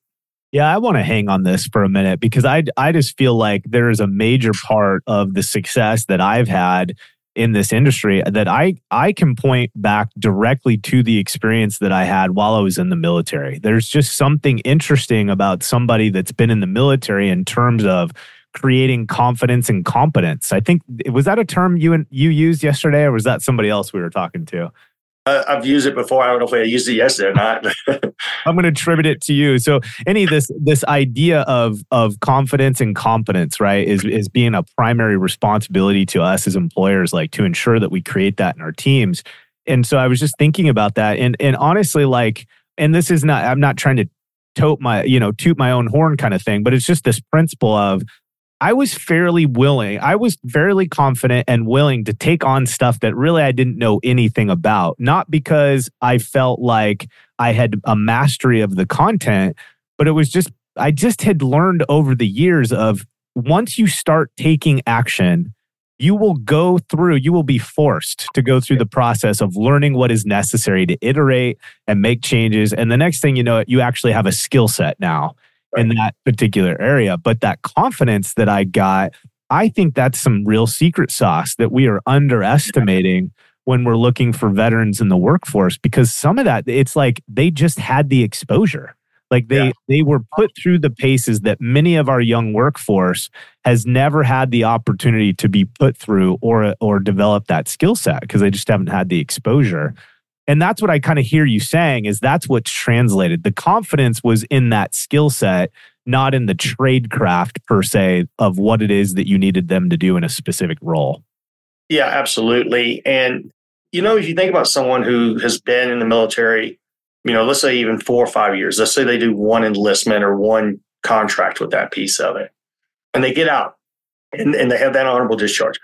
Yeah, I want to hang on this for a minute because I I just feel like there is a major part of the success that I've had in this industry that I I can point back directly to the experience that I had while I was in the military. There's just something interesting about somebody that's been in the military in terms of creating confidence and competence. I think was that a term you and you used yesterday, or was that somebody else we were talking to? Uh, I've used it before. I don't know if I used it yesterday or not. <laughs> I'm going to attribute it to you. So, any of this this idea of of confidence and competence, right, is is being a primary responsibility to us as employers, like to ensure that we create that in our teams. And so, I was just thinking about that, and and honestly, like, and this is not. I'm not trying to tote my you know toot my own horn kind of thing, but it's just this principle of I was fairly willing, I was fairly confident and willing to take on stuff that really I didn't know anything about. Not because I felt like I had a mastery of the content, but it was just, I just had learned over the years of once you start taking action, you will go through, you will be forced to go through the process of learning what is necessary to iterate and make changes. And the next thing you know, you actually have a skill set now in that particular area. But that confidence that I got, I think that's some real secret sauce that we are underestimating when we're looking for veterans in the workforce because some of that it's like they just had the exposure like they yeah. they were put through the paces that many of our young workforce has never had the opportunity to be put through or or develop that skill set because they just haven't had the exposure And that's what I kind of hear you saying is that's what's translated. The confidence was in that skill set, not in the trade craft per se of what it is that you needed them to do in a specific role. Yeah, absolutely. And you know, if you think about someone who has been in the military, you know, let's say even four or five years, let's say they do one enlistment or one contract with that piece of it, and they get out and, and they have that honorable discharge.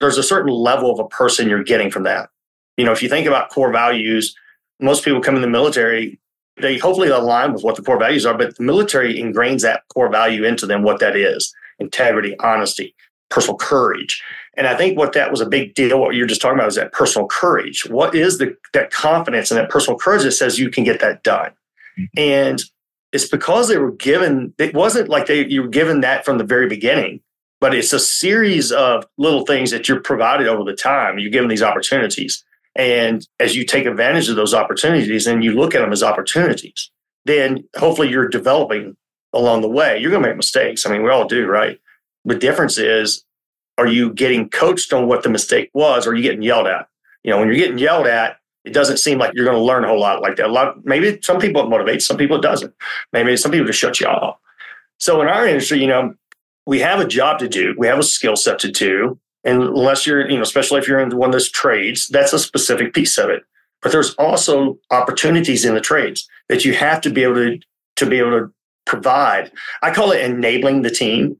There's a certain level of a person you're getting from that. You know, if you think about core values, most people come in the military, they hopefully align with what the core values are, but the military ingrains that core value into them, what that is integrity, honesty, personal courage. And I think what that was a big deal, what you're just talking about is that personal courage. What is the that confidence and that personal courage that says you can get that done? And it's because they were given, it wasn't like they you were given that from the very beginning, but it's a series of little things that you're provided over the time. You're given these opportunities. And as you take advantage of those opportunities and you look at them as opportunities, then hopefully you're developing along the way. You're going to make mistakes. I mean, we all do, right? The difference is are you getting coached on what the mistake was or are you getting yelled at? You know, when you're getting yelled at, it doesn't seem like you're going to learn a whole lot like that. A lot, maybe some people it motivates, some people it doesn't. Maybe some people just shut you off. So in our industry, you know, we have a job to do, we have a skill set to do. And unless you're, you know, especially if you're in one of those trades, that's a specific piece of it. But there's also opportunities in the trades that you have to be able to to be able to provide. I call it enabling the team.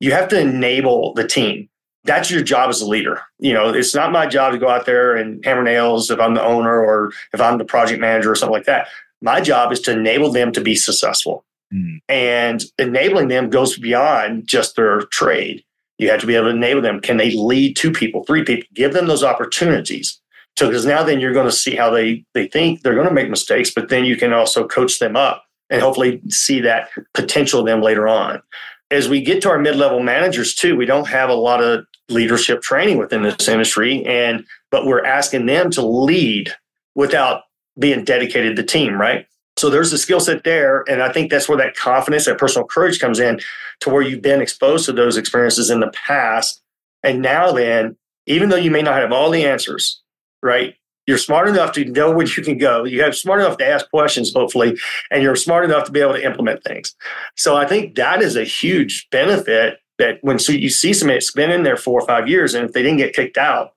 You have to enable the team that's your job as a leader. You know, it's not my job to go out there and hammer nails if I'm the owner or if I'm the project manager or something like that. My job is to enable them to be successful. Mm. And enabling them goes beyond just their trade. You have to be able to enable them. Can they lead two people, three people? Give them those opportunities. So because now then you're going to see how they they think they're going to make mistakes, but then you can also coach them up and hopefully see that potential them later on as we get to our mid-level managers too, we don't have a lot of leadership training within this industry, and but we're asking them to lead without being dedicated to the team, right? So there's a skill set there, and I think that's where that confidence, that personal courage comes in, to where you've been exposed to those experiences in the past, and now then, even though you may not have all the answers, right? you're smart enough to know where you can go. You have smart enough to ask questions, hopefully, and you're smart enough to be able to implement things. So I think that is a huge benefit that when so you see somebody that's been in there four or five years, and if they didn't get kicked out,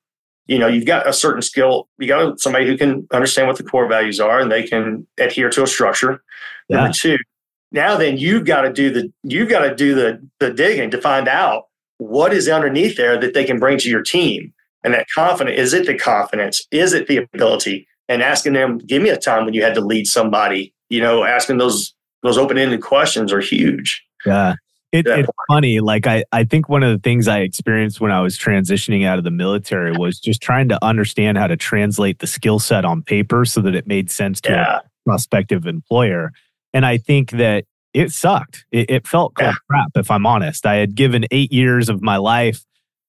you know, you've got a certain skill. You got somebody who can understand what the core values are and they can adhere to a structure. Yeah. Number two, now then you've got to do the you've got to do the the digging to find out what is underneath there that they can bring to your team and that confidence is it the confidence? Is it the ability? And asking them, give me a time when you had to lead somebody, you know, asking those those open-ended questions are huge. Yeah. It, it's funny. Like I, I think one of the things I experienced when I was transitioning out of the military was just trying to understand how to translate the skill set on paper so that it made sense to yeah. a prospective employer. And I think that it sucked. It, it felt yeah. crap, if I'm honest. I had given eight years of my life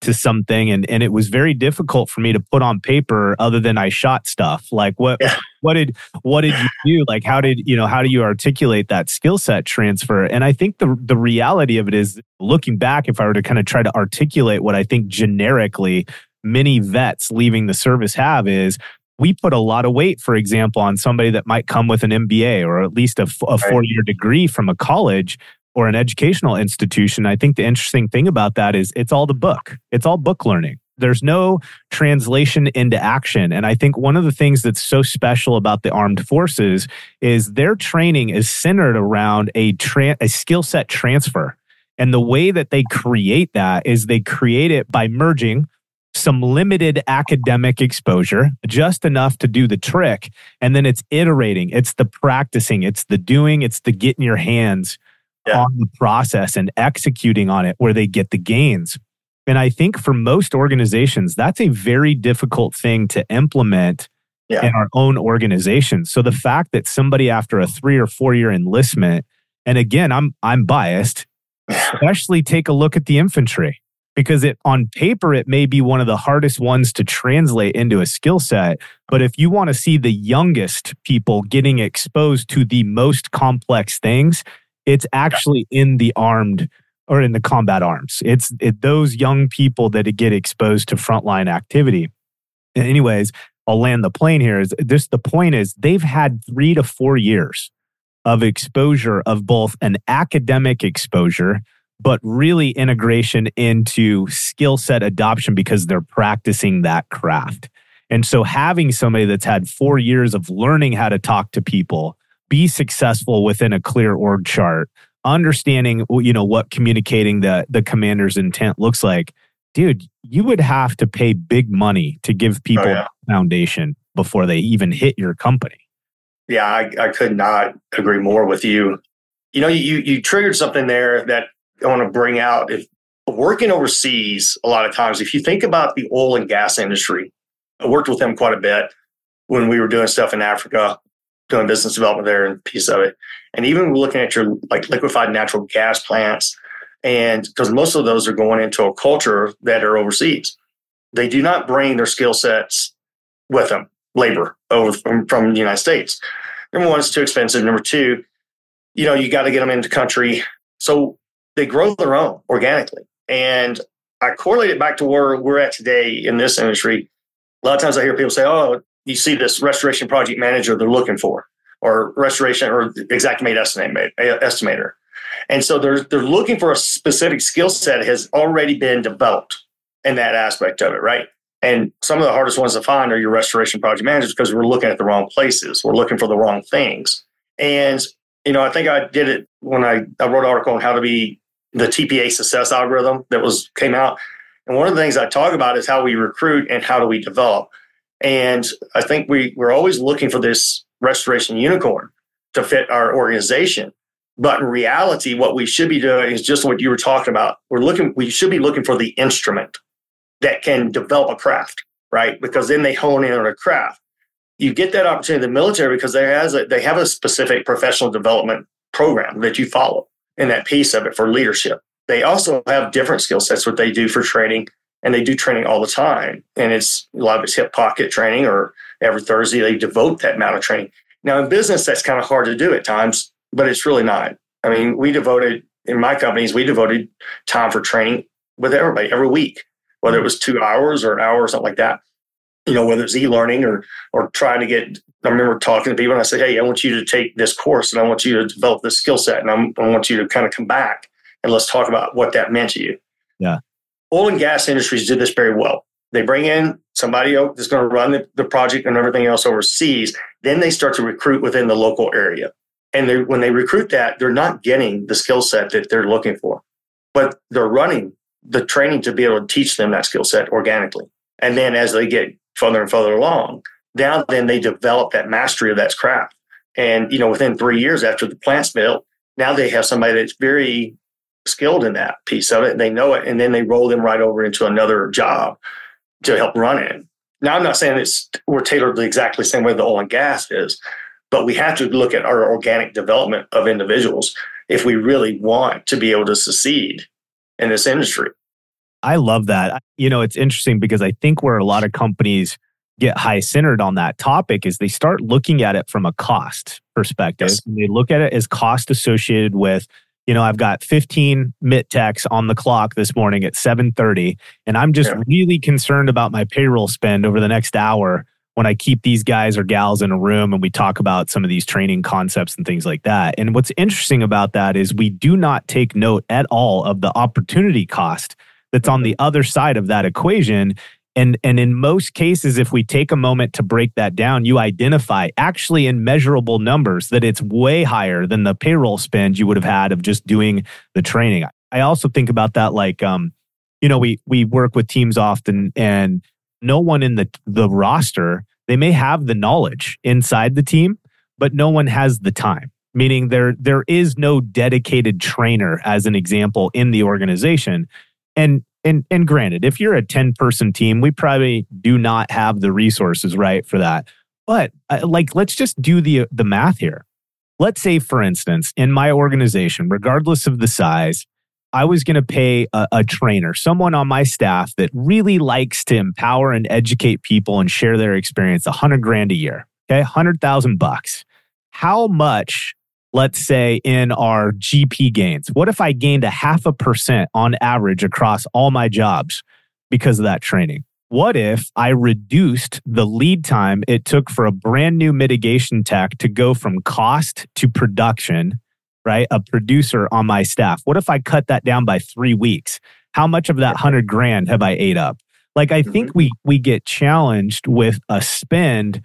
to something and and it was very difficult for me to put on paper other than I shot stuff. Like what yeah. what did what did you do? Like how did you know how do you articulate that skill set transfer? And I think the the reality of it is looking back if I were to kind of try to articulate what I think generically many vets leaving the service have is we put a lot of weight, for example, on somebody that might come with an MBA or at least a, a four year degree from a college or an educational institution, I think the interesting thing about that is it's all the book. It's all book learning. There's no translation into action. And I think one of the things that's so special about the armed forces is their training is centered around a, tra- a skill set transfer. And the way that they create that is they create it by merging some limited academic exposure, just enough to do the trick. And then it's iterating, it's the practicing, it's the doing, it's the getting your hands yeah. on the process and executing on it where they get the gains. And I think for most organizations, that's a very difficult thing to implement yeah. in our own organization. So the fact that somebody after a three or four year enlistment, and again, I'm I'm biased, <laughs> especially take a look at the infantry because it on paper it may be one of the hardest ones to translate into a skill set but if you want to see the youngest people getting exposed to the most complex things it's actually in the armed or in the combat arms. It's it, those young people that get exposed to frontline activity. Anyways, I'll land the plane here is this the point is they've had three to four years of exposure of both an academic exposure, but really integration into skill set adoption because they're practicing that craft. And so having somebody that's had four years of learning how to talk to people, be successful within a clear org chart, understanding you know what communicating the the commander's intent looks like, dude, you would have to pay big money to give oh, people oh, yeah. foundation before they even hit your company. Yeah, I, I could not agree more with you. You know, you you triggered something there that I want to bring out. If working overseas, a lot of times, if you think about the oil and gas industry, I worked with them quite a bit when we were doing stuff in Africa, doing business development there and piece of it. And even looking at your like liquefied natural gas plants, and because most of those are going into a culture that are overseas, they do not bring their skill sets with them, labor over from, from the United States. Number one, it's too expensive. Number two, you know, you got to get them into country. So they grow their own organically. And I correlate it back to where we're at today in this industry. A lot of times I hear people say, oh, you see this restoration project manager they're looking for, or restoration or exact Xactimate estimator. And so they're, they're looking for a specific skill set has already been developed in that aspect of it, right? And some of the hardest ones to find are your restoration project managers because we're looking at the wrong places. We're looking for the wrong things. And, you know, I think I did it when I, I wrote an article on how to be the TPA success algorithm that was came out. And one of the things I talk about is how we recruit and how do we develop. And I think we, we're always looking for this restoration unicorn to fit our organization. But in reality, what we should be doing is just what you were talking about. We're looking, we should be looking for the instrument that can develop a craft, right? Because then they hone in on a craft. You get that opportunity in the military because they has a, they have a specific professional development program that you follow in that piece of it for leadership. They also have different skill sets what they do for training, and they do training all the time. And it's a lot of it's hip pocket training, or every Thursday they devote that amount of training. Now in business, that's kind of hard to do at times, but it's really not. I mean, we devoted in my companies, we devoted time for training with everybody every week, whether it was two hours or an hour or something like that. You know, whether it's e-learning or or trying to get I remember talking to people and I said, Hey, I want you to take this course and I want you to develop this skill set and I'm, I want you to kind of come back and let's talk about what that meant to you. Yeah. Oil and gas industries did this very well. They bring in somebody that's going to run the, the project and everything else overseas. Then they start to recruit within the local area. And they, when they recruit that, they're not getting the skill set that they're looking for, but they're running the training to be able to teach them that skill set organically. And then as they get further and further along, now then they develop that mastery of that craft. And, you know, within three years after the plant's built, now they have somebody that's very skilled in that piece of it. They know it. And then they roll them right over into another job to help run it. Now, I'm not saying it's we're tailored the exactly same way the oil and gas is, but we have to look at our organic development of individuals if we really want to be able to succeed in this industry. I love that. You know, it's interesting because I think where a lot of companies get high centered on that topic is they start looking at it from a cost perspective. Yes. They look at it as cost associated with, you know, I've got 15 mit techs on the clock this morning at 7:30 and I'm just yeah. really concerned about my payroll spend over the next hour when I keep these guys or gals in a room and we talk about some of these training concepts and things like that. And what's interesting about that is we do not take note at all of the opportunity cost that's on the other side of that equation and, and in most cases, if we take a moment to break that down, you identify actually in measurable numbers that it's way higher than the payroll spend you would have had of just doing the training. I also think about that like, um, you know, we we work with teams often, and no one in the the roster they may have the knowledge inside the team, but no one has the time. Meaning there there is no dedicated trainer, as an example, in the organization. And and and granted, if you're a 10 person team, we probably do not have the resources right for that. But uh, like let's just do the the math here. Let's say for instance, in my organization, regardless of the size, I was going to pay a, a, trainer, someone on my staff that really likes to empower and educate people and share their experience, a hundred grand a year. Okay, hundred thousand bucks. How much let's say in our GP gains? What if I gained a half a percent on average across all my jobs because of that training? what if I reduced the lead time it took for a brand new mitigation tech to go from cost to production, right? A producer on my staff. What if I cut that down by three weeks? How much of that hundred grand have I ate up? Like I think mm-hmm. we we get challenged with a spend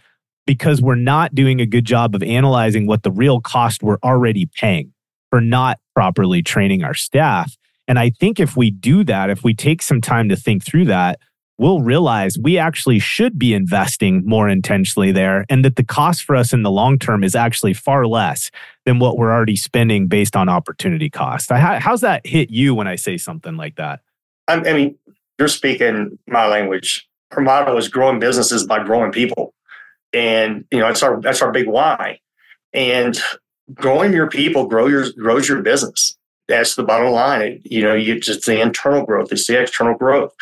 because we're not doing a good job of analyzing what the real cost we're already paying for not properly training our staff. And I think if we do that, if we take some time to think through that, we'll realize we actually should be investing more intentionally there and that the cost for us in the long term is actually far less than what we're already spending based on opportunity cost. How's that hit you when I say something like that? I mean, you're speaking my language. Our motto is growing businesses by growing people and you know that's our that's our big why. And growing your people grow your grows your business. That's the bottom line. You know you just the internal growth. It's the external growth.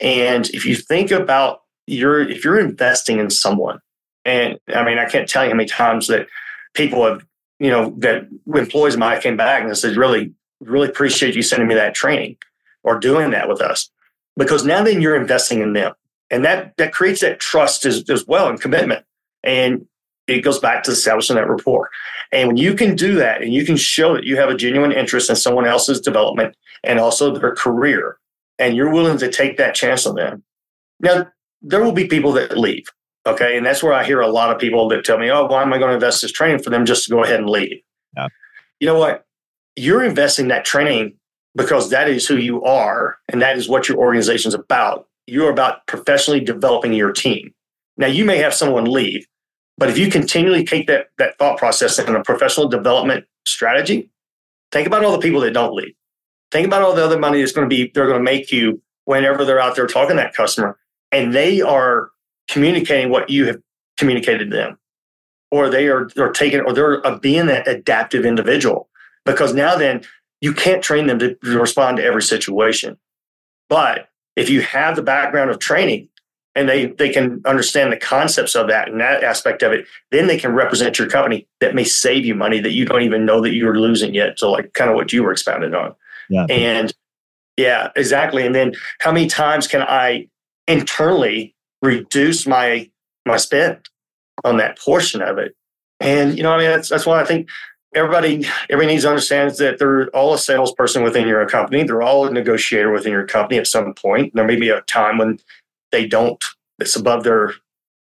And if you think about your if you're investing in someone and i mean i can't tell you how many times that people have you know that employees of mine came back and said really really appreciate you sending me that training or doing that with us. Because now then you're investing in them and that that creates that trust as, as well and commitment. And it goes back to establishing that rapport. And when you can do that and you can show that you have a genuine interest in someone else's development and also their career and you're willing to take that chance on them now there will be people that leave okay? And that's where i hear a lot of people that tell me oh why am i going to invest this training for them just to go ahead and leave? Yeah. you know what? You're investing that training because that is who you are and that is what your organization is about you're about professionally developing your team. Now, you may have someone leave, but if you continually take that, that thought process in a professional development strategy, think about all the people that don't leave. Think about all the other money that's going to be, they're going to make you whenever they're out there talking to that customer and they are communicating what you have communicated to them or they are, are taking, or they're uh, being that adaptive individual because now then you can't train them to respond to every situation. But if you have the background of training and they they can understand the concepts of that and that aspect of it, then they can represent your company that may save you money that you don't even know that you're losing yet. So like kind of what you were expounded on. Yeah. And yeah, exactly. And then how many times can I internally reduce my my spend on that portion of it? And you know, I mean, that's that's why I think everybody everybody needs to understand that they're all a salesperson within your company. They're all a negotiator within your company at some point. There may be a time when they don't. It's above their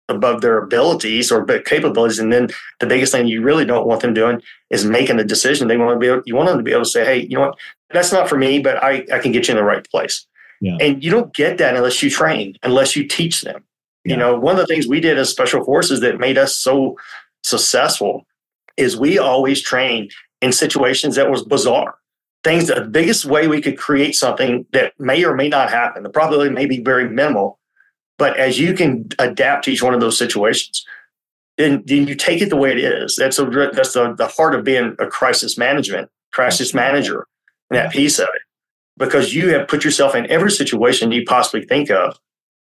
above their abilities or capabilities. And then the biggest thing you really don't want them doing is making a decision. They want to be able, you want them to be able to say, hey, you know what, that's not for me, but I, I can get you in the right place. Yeah. And you don't get that unless you train, unless you teach them. Yeah. You know, one of the things we did as special forces that made us so successful is we always train in situations that was bizarre. Things the biggest way we could create something that may or may not happen. The probability may be very minimal, but as you can adapt to each one of those situations, then, then you take it the way it is. That's a, that's the, the heart of being a crisis management, crisis manager, and that piece of it. Because you have put yourself in every situation you possibly think of,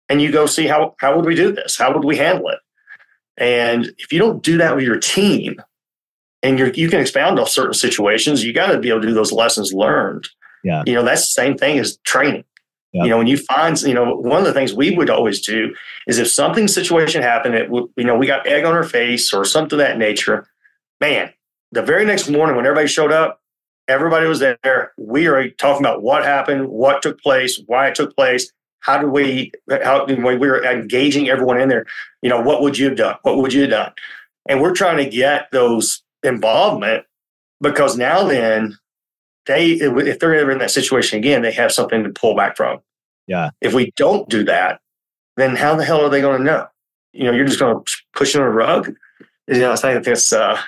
and you go see how how would we do this? How would we handle it? And if you don't do that with your team, and you you can expound off certain situations. You got to be able to do those lessons learned. Yeah. You know, that's the same thing as training. You know, when you find, you know, one of the things we would always do is if something situation happened that, would, you know, we got egg on our face or something of that nature, man, the very next morning when everybody showed up, everybody was there. We are talking about what happened, what took place, why it took place. How do we, how when we were engaging everyone in there, you know, what would you have done? What would you have done? And we're trying to get those involvement because now then they if they're ever in that situation again they have something to pull back from. Yeah. If we don't do that then how the hell are they going to know? You know you're just going to push on a rug? You know i think that's uh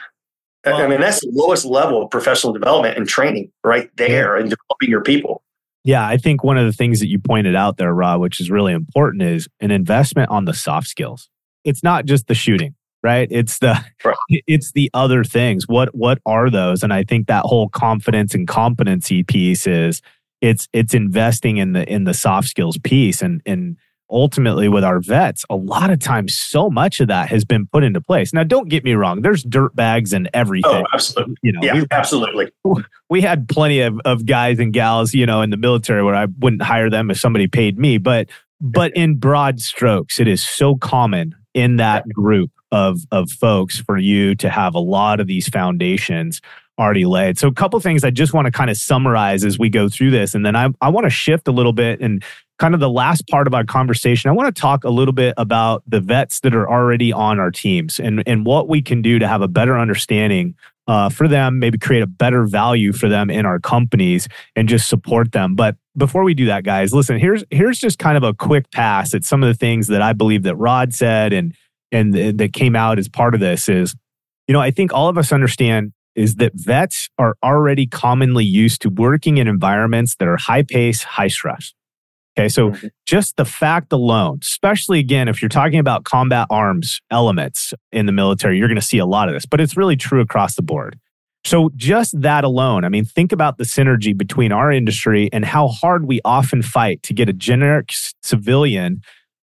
well, i mean that's the lowest level of professional development and training right there and developing your people. Yeah i think one of the things that you pointed out there Rod which is really important is an investment on the soft skills. It's not just the shooting right? It's the right. <laughs> it's the other things. What what are those? And i think that whole confidence and competency piece is it's it's investing in the in the soft skills piece. And and ultimately with our vets a lot of times so much of that has been put into place. Now don't get me wrong there's dirt bags and oh, everything oh absolutely. you know yeah we, absolutely. <laughs> we had plenty of, of guys and gals you know in the military where i wouldn't hire them if somebody paid me. But but in broad strokes, it is so common in that group of of folks for you to have a lot of these foundations already laid. So a couple things I just want to kind of summarize as we go through this and then I I want to shift a little bit and kind of the last part of our conversation I want to talk a little bit about the vets that are already on our teams and and what we can do to have a better understanding uh, for them, maybe create a better value for them in our companies and just support them. But before we do that, guys, listen, here's here's just kind of a quick pass at some of the things that I believe that Rod said and and th- that came out as part of this is, you know, I think all of us understand is that vets are already commonly used to working in environments that are high pace, high stress. Okay, so mm-hmm. just the fact alone, especially again, if you're talking about combat arms elements in the military, you're going to see a lot of this, but it's really true across the board. So, just that alone, I mean, think about the synergy between our industry and how hard we often fight to get a generic civilian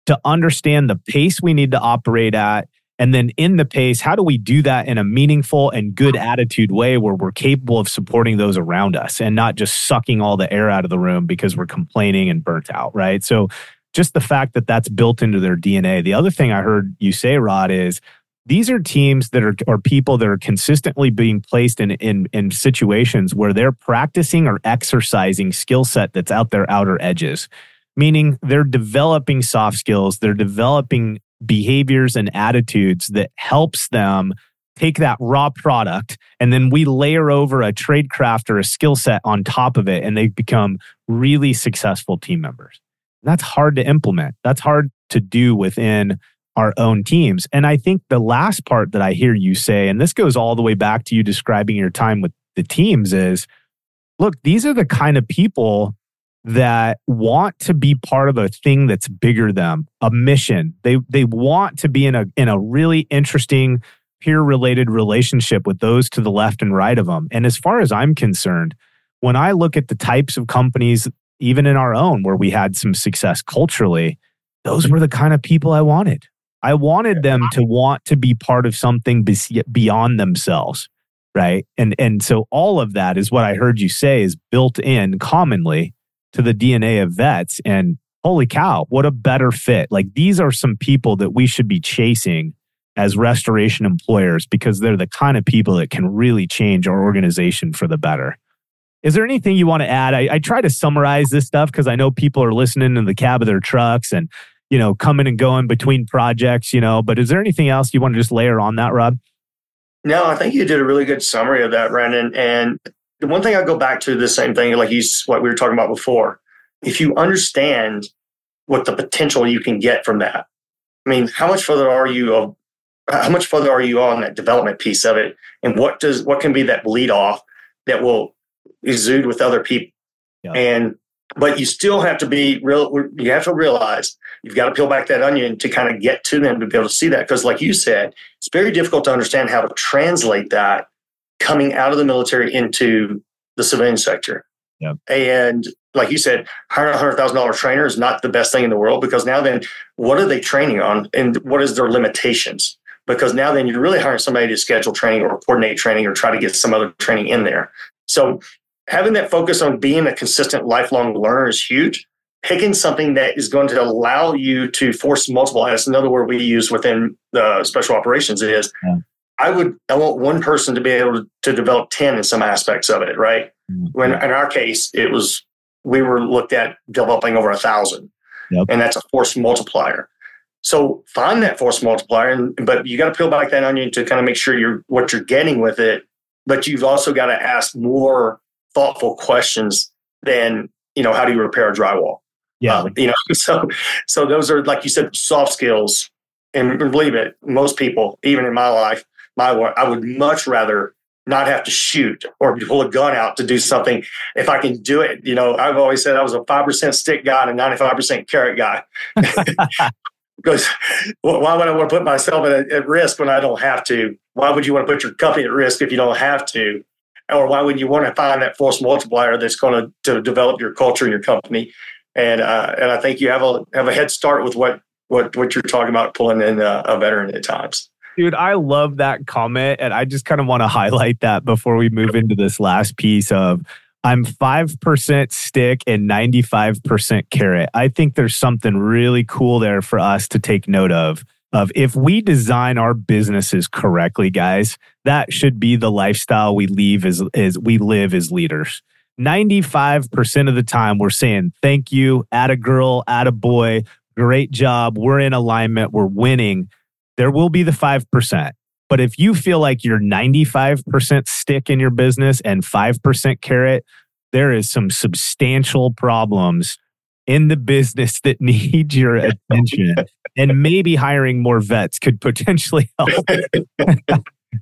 to understand the pace we need to operate at. And then in the pace, how do we do that in a meaningful and good attitude way where we're capable of supporting those around us and not just sucking all the air out of the room because we're complaining and burnt out, right? So, just the fact that that's built into their DNA. The other thing I heard you say, Rod, is these are teams that are or people that are consistently being placed in in, in situations where they're practicing or exercising skill set that's out their outer edges meaning they're developing soft skills, they're developing behaviors and attitudes that helps them take that raw product and then we layer over a trade craft or a skill set on top of it and they become really successful team members. That's hard to implement. That's hard to do within our own teams. And I think the last part that I hear you say, and this goes all the way back to you describing your time with the teams, is look, these are the kind of people that want to be part of a thing that's bigger than a mission. They they want to be in a in a really interesting peer related relationship with those to the left and right of them. And as far as I'm concerned, when I look at the types of companies even in our own where we had some success culturally, those were the kind of people I wanted. I wanted them to want to be part of something beyond themselves, right? And and so all of that is what I heard you say is built in commonly to the DNA of vets. And holy cow, what a better fit. Like these are some people that we should be chasing as restoration employers because they're the kind of people that can really change our organization for the better. Is there anything you want to add? I, I try to summarize this stuff because I know people are listening in the cab of their trucks and, you know, coming and going between projects, you know, but is there anything else you want to just layer on that, Rod? No, I think you did a really good summary of that, Brandon. And the one thing I go back to the same thing, like you, what we were talking about before. If you understand what the potential you can get from that, I mean, how much further are you of how much further are you on that development piece of it, and what does what can be that bleed off that will exude with other people, yeah. and but you still have to be real. You have to realize you've got to peel back that onion to kind of get to them to be able to see that because, like you said, it's very difficult to understand how to translate that coming out of the military into the civilian sector. Yep. And like you said, hiring a hundred thousand dollar trainer is not the best thing in the world because now then what are they training on and what is their limitations? Because now then you're really hiring somebody to schedule training or coordinate training or try to get some other training in there. So having that focus on being a consistent lifelong learner is huge. Picking something that is going to allow you to force multiple. That's another word we use within the special operations is yeah. I would I want one person to be able to, to develop 10 in some aspects of it, right? Mm-hmm. When in our case, it was we were looked at developing over a thousand. Yep. And that's a force multiplier. So find that force multiplier, and, but you got to peel back that onion to kind of make sure you're what you're getting with it. But you've also got to ask more thoughtful questions than you know how do you repair a drywall? Yeah, um, you know. <laughs> So so those are like you said, soft skills. And believe it, most people, even in my life, my I would much rather not have to shoot or pull a gun out to do something if I can do it. You know, I've always said I was a 5% stick guy and a 95% carrot guy. <laughs> because why would I want to put myself at, at, risk when I don't have to? Why would you want to put your company at risk if you don't have to? Or why would you want to find that force multiplier that's going to, to develop your culture and your company? And uh, and I think you have a have a head start with what what what you're talking about pulling in a, a veteran at times. Dude, I love that comment. And I just kind of want to highlight that before we move into this last piece of I'm 5% stick and 95% carrot. I think there's something really cool there for us to take note of. Of if we design our businesses correctly, guys, that should be the lifestyle we leave as, as we live as leaders. 95% of the time we're saying thank you, at a girl, at a boy, great job, we're in alignment, we're winning. There will be the 5%. But if you feel like you're 95% stick in your business and 5% carrot, there is some substantial problems in the business that <laughs> need your attention. and maybe hiring more vets could potentially <laughs> help.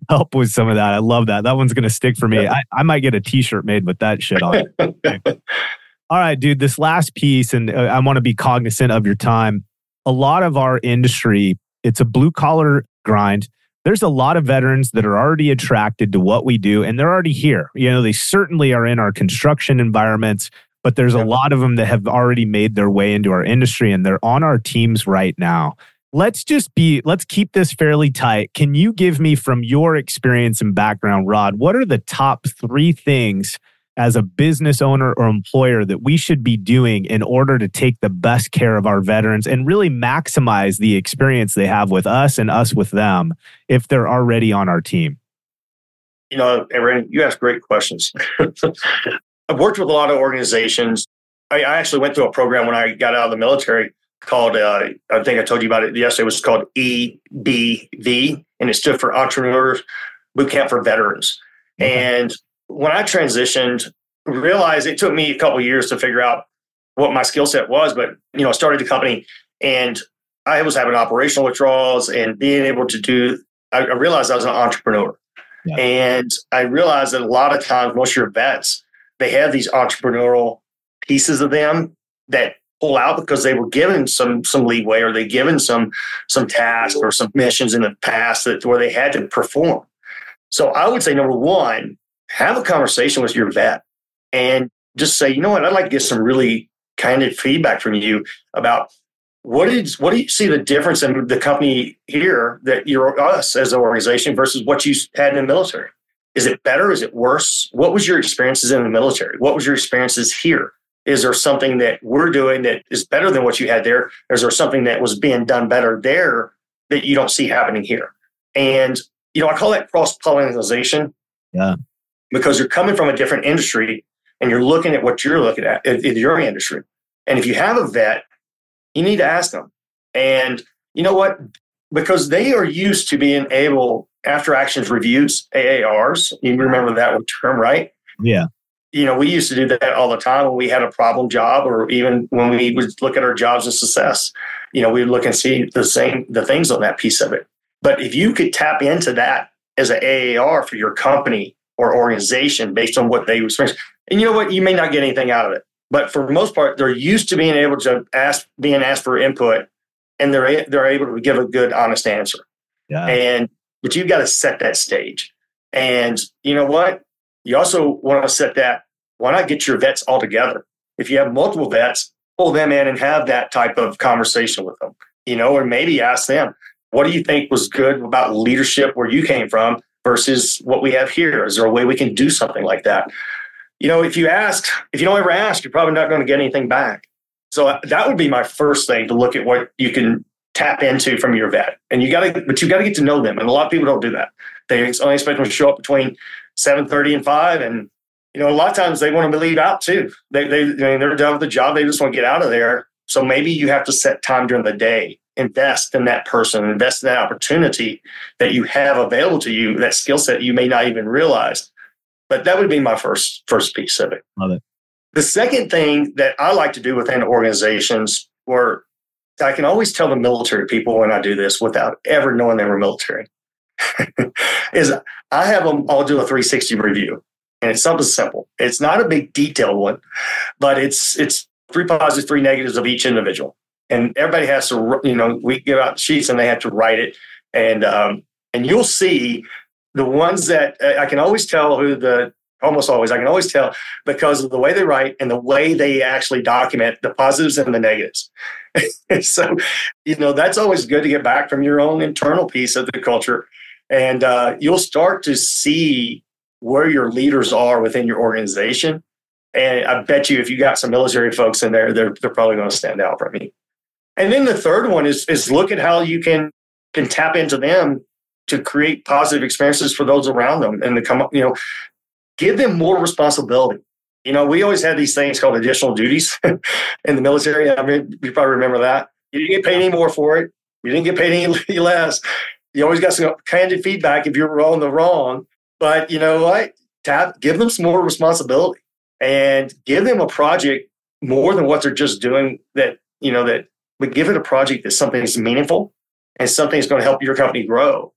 help with some of that. I love that. That one's going to stick for me. I, I might get a t shirt made with that shit on. <laughs> All right, dude, this last piece, and uh, I want to be cognizant of your time. A lot of our industry, it's a blue collar grind there's a lot of veterans that are already attracted to what we do and they're already here. You know, they certainly are in our construction environments, but there's a lot of them that have already made their way into our industry and they're on our teams right now. Let's just be, let's keep this fairly tight. Can you give me from your experience and background, Rod, what are the top three things as a business owner or employer that we should be doing in order to take the best care of our veterans and really maximize the experience they have with us and us with them if they're already on our team? You know, Aaron, you ask great questions. <laughs> I've worked with a lot of organizations. I, I, actually went through a program when I got out of the military called, uh, I think I told you about it yesterday, it was called EBV, and it stood for Entrepreneurs Boot Camp for Veterans. And when I transitioned, realized it took me a couple years to figure out what my skill set was, but you know, I started the company and I was having operational withdrawals and being able to do. I, I realized I was an entrepreneur, yeah. and I realized that a lot of times, most of your vets they have these entrepreneurial pieces of them that pull out because they were given some some leeway or they given some some tasks or some missions in the past that where they had to perform. So I would say number one, have a conversation with your vet and just say, you know what, I'd like to get some really candid feedback from you about what is what do you see the difference in the company here that you're us as an organization versus what you had in the military? Is it better? Is it worse? What was your experiences in the military? What was your experiences here? Is there something that we're doing that is better than what you had there? Is there something that was being done better there that you don't see happening here? And you know, I call that cross pollination. Yeah because you're coming from a different industry and you're looking at what you're looking at in, your industry. And if you have a vet, you need to ask them. And you know what? Because they are used to being able, after actions reviews, AARs, you remember that term, right? Yeah. You know, we used to do that all the time when we had a problem job or even when we would look at our jobs and success. You know, we would look and see the same the things on that piece of it. But if you could tap into that as an AAR for your company or organization based on what they experience. And you know what? You may not get anything out of it, but for the most part, they're used to being able to ask, being asked for input, and they're they're able to give a good, honest answer. Yeah. And but you've got to set that stage. And you know what? You also want to set that. Why not get your vets all together? If you have multiple vets, pull them in and have that type of conversation with them. You know, or maybe ask them, what do you think was good about leadership where you came from versus what we have here? Is there a way we can do something like that? You know, if you ask, if you don't ever ask, you're probably not going to get anything back. So uh, that would be my first thing to look at what you can tap into from your vet. And you got to, but you got to get to know them. And a lot of people don't do that. They only expect them to show up between 7.30 and 5. And, you know, a lot of times they want to leave out too. They, they, I mean, they're done with the job. They just want to get out of there. So maybe you have to set time during the day invest in that person, invest in that opportunity that you have available to you, that skill set you may not even realize. But that would be my first first piece of it. Love it. The second thing that I like to do within organizations, where I can always tell the military people when I do this without ever knowing they were military, <laughs> is I have them all do a 360 review. And it's something simple. It's not a big detailed one, but it's it's three positives, three negatives of each individual and everybody has to you know we give out sheets and they have to write it and um, and you'll see the ones that uh, I can always tell who the almost always I can always tell because of the way they write and the way they actually document the positives and the negatives. <laughs> so you know that's always good to get back from your own internal piece of the culture, and uh, you'll start to see where your leaders are within your organization And I bet you if you got some military folks in there, they're, they're probably going to stand out from me. And then the third one is, is look at how you can, can tap into them to create positive experiences for those around them and to come you know, give them more responsibility. You know, we always had these things called additional duties <laughs> in the military. I mean, you probably remember that. You didn't get paid any more for it. You didn't get paid any <laughs> less. You always got some candid feedback if you were on the wrong. But you know what? Tap, give them some more responsibility and give them a project more than what they're just doing that, you know, that, but give it a project that's something that's meaningful and something that's going to help your company grow.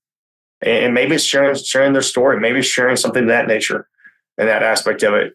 And maybe it's sharing, sharing their story, maybe it's sharing something of that nature and that aspect of it.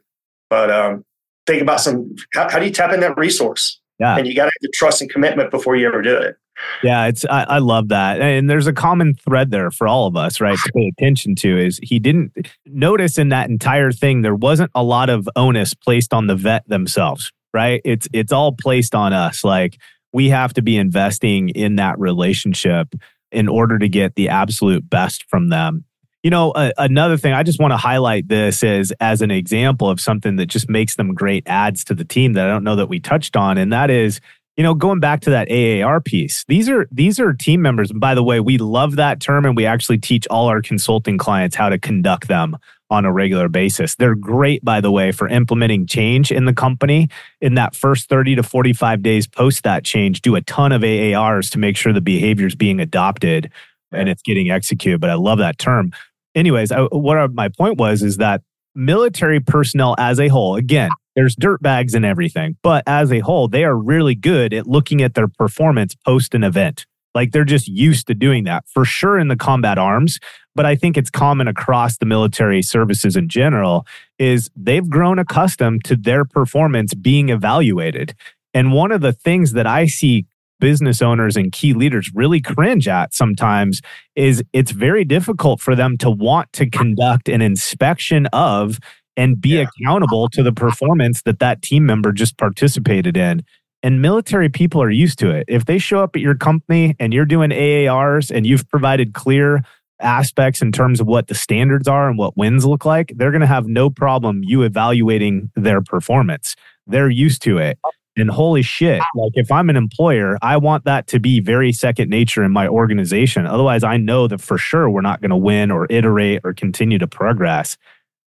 But um, think about some, how, how do you tap in that resource? Yeah. And you got to have the trust and commitment before you ever do it. Yeah, it's I, I, love that, and there's a common thread there for all of us, right? To pay attention to is he didn't notice in that entire thing there wasn't a lot of onus placed on the vet themselves, right? It's it's all placed on us. Like we have to be investing in that relationship in order to get the absolute best from them. You know, uh, another thing I just want to highlight this is as an example of something that just makes them great adds to the team that I don't know that we touched on, and that is you know going back to that aar piece these are these are team members and by the way we love that term and we actually teach all our consulting clients how to conduct them on a regular basis they're great by the way for implementing change in the company in that first 30 to 45 days post that change do a ton of aars to make sure the behavior is being adopted and it's getting executed but i love that term anyways I, what my point was is that military personnel as a whole again there's dirt bags and everything. But as a whole, they are really good at looking at their performance post an event. Like they're just used to doing that for sure in the combat arms. But I think it's common across the military services in general is they've grown accustomed to their performance being evaluated. And one of the things that I see business owners and key leaders really cringe at sometimes is it's very difficult for them to want to conduct an inspection of and be yeah. accountable to the performance that that team member just participated in. And military people are used to it. If they show up at your company and you're doing AARs and you've provided clear aspects in terms of what the standards are and what wins look like, they're going to have no problem you evaluating their performance. They're used to it. And holy shit, like if I'm an employer, I want that to be very second nature in my organization. Otherwise, I know that for sure we're not going to win or iterate or continue to progress.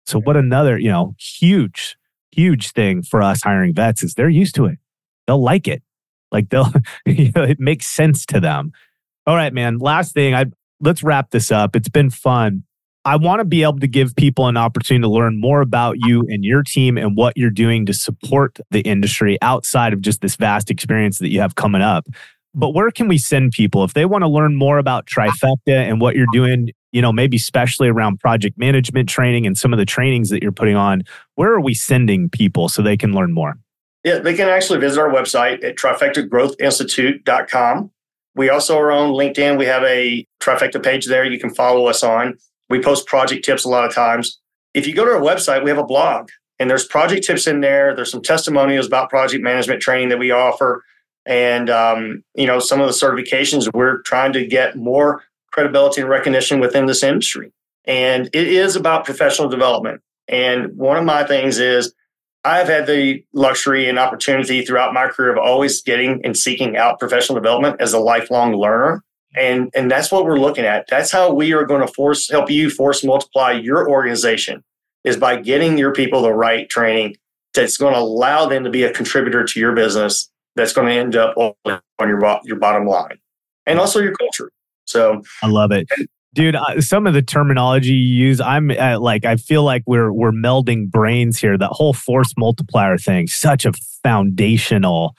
So what another, you know, huge, huge thing for us hiring vets is they're used to it. They'll like it. Like they'll, <laughs> you know, it makes sense to them. All right, man. Last thing, I let's wrap this up. It's been fun. I want to be able to give people an opportunity to learn more about you and your team and what you're doing to support the industry outside of just this vast experience that you have coming up. But where can we send people if they want to learn more about Trifecta and what you're doing you know, maybe especially around project management training and some of the trainings that you're putting on, where are we sending people so they can learn more? Yeah, they can actually visit our website at trifectagrowthinstitute.com. We also are on LinkedIn. We have a Trifecta page there you can follow us on. We post project tips a lot of times. If you go to our website, we have a blog and there's project tips in there. There's some testimonials about project management training that we offer. And, um, you know, some of the certifications we're trying to get more credibility and recognition within this industry. And it is about professional development. And one of my things is I've had the luxury and opportunity throughout my career of always getting and seeking out professional development as a lifelong learner. And, and that's what we're looking at. That's how we are going to force help you force multiply your organization is by getting your people the right training that's going to allow them to be a contributor to your business that's going to end up on your, your bottom line and also your culture. So I love it. Dude, uh, some of the terminology you use, I'm uh, like, I feel like we're we're melding brains here. That whole force multiplier thing, such a foundational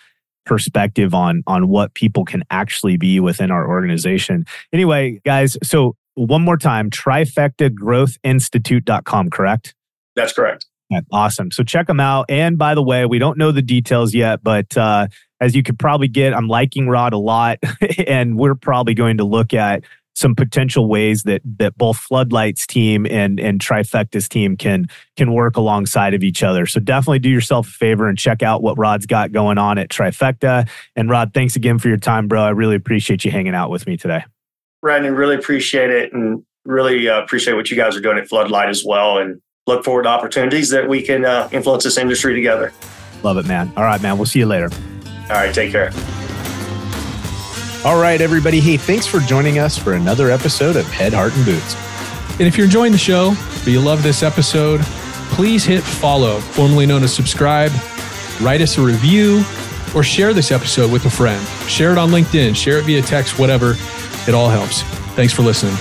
perspective on on what people can actually be within our organization. Anyway, guys, so one more time, trifectagrowthinstitute.com, correct? That's correct. Yeah, awesome. So check them out. And by the way, we don't know the details yet, but uh, as you could probably get, I'm liking Rod a lot, <laughs> and we're probably going to look at some potential ways that that both Floodlights team and and Trifecta's team can can work alongside of each other. So definitely do yourself a favor and check out what Rod's got going on at Trifecta. And Rod, thanks again for your time, bro. I really appreciate you hanging out with me today. Brandon, really appreciate it, and really uh, appreciate what you guys are doing at Floodlight as well. And look forward to opportunities that we can uh, influence this industry together. Love it, man. All right, man. We'll see you later. All right. Take care. All right, everybody. Hey, thanks for joining us for another episode of Head, Heart, and Boots. And if you're enjoying the show, or you love this episode, please hit follow, formerly known as subscribe, write us a review, or share this episode with a friend. Share it on LinkedIn, share it via text, whatever. It all helps. Thanks for listening.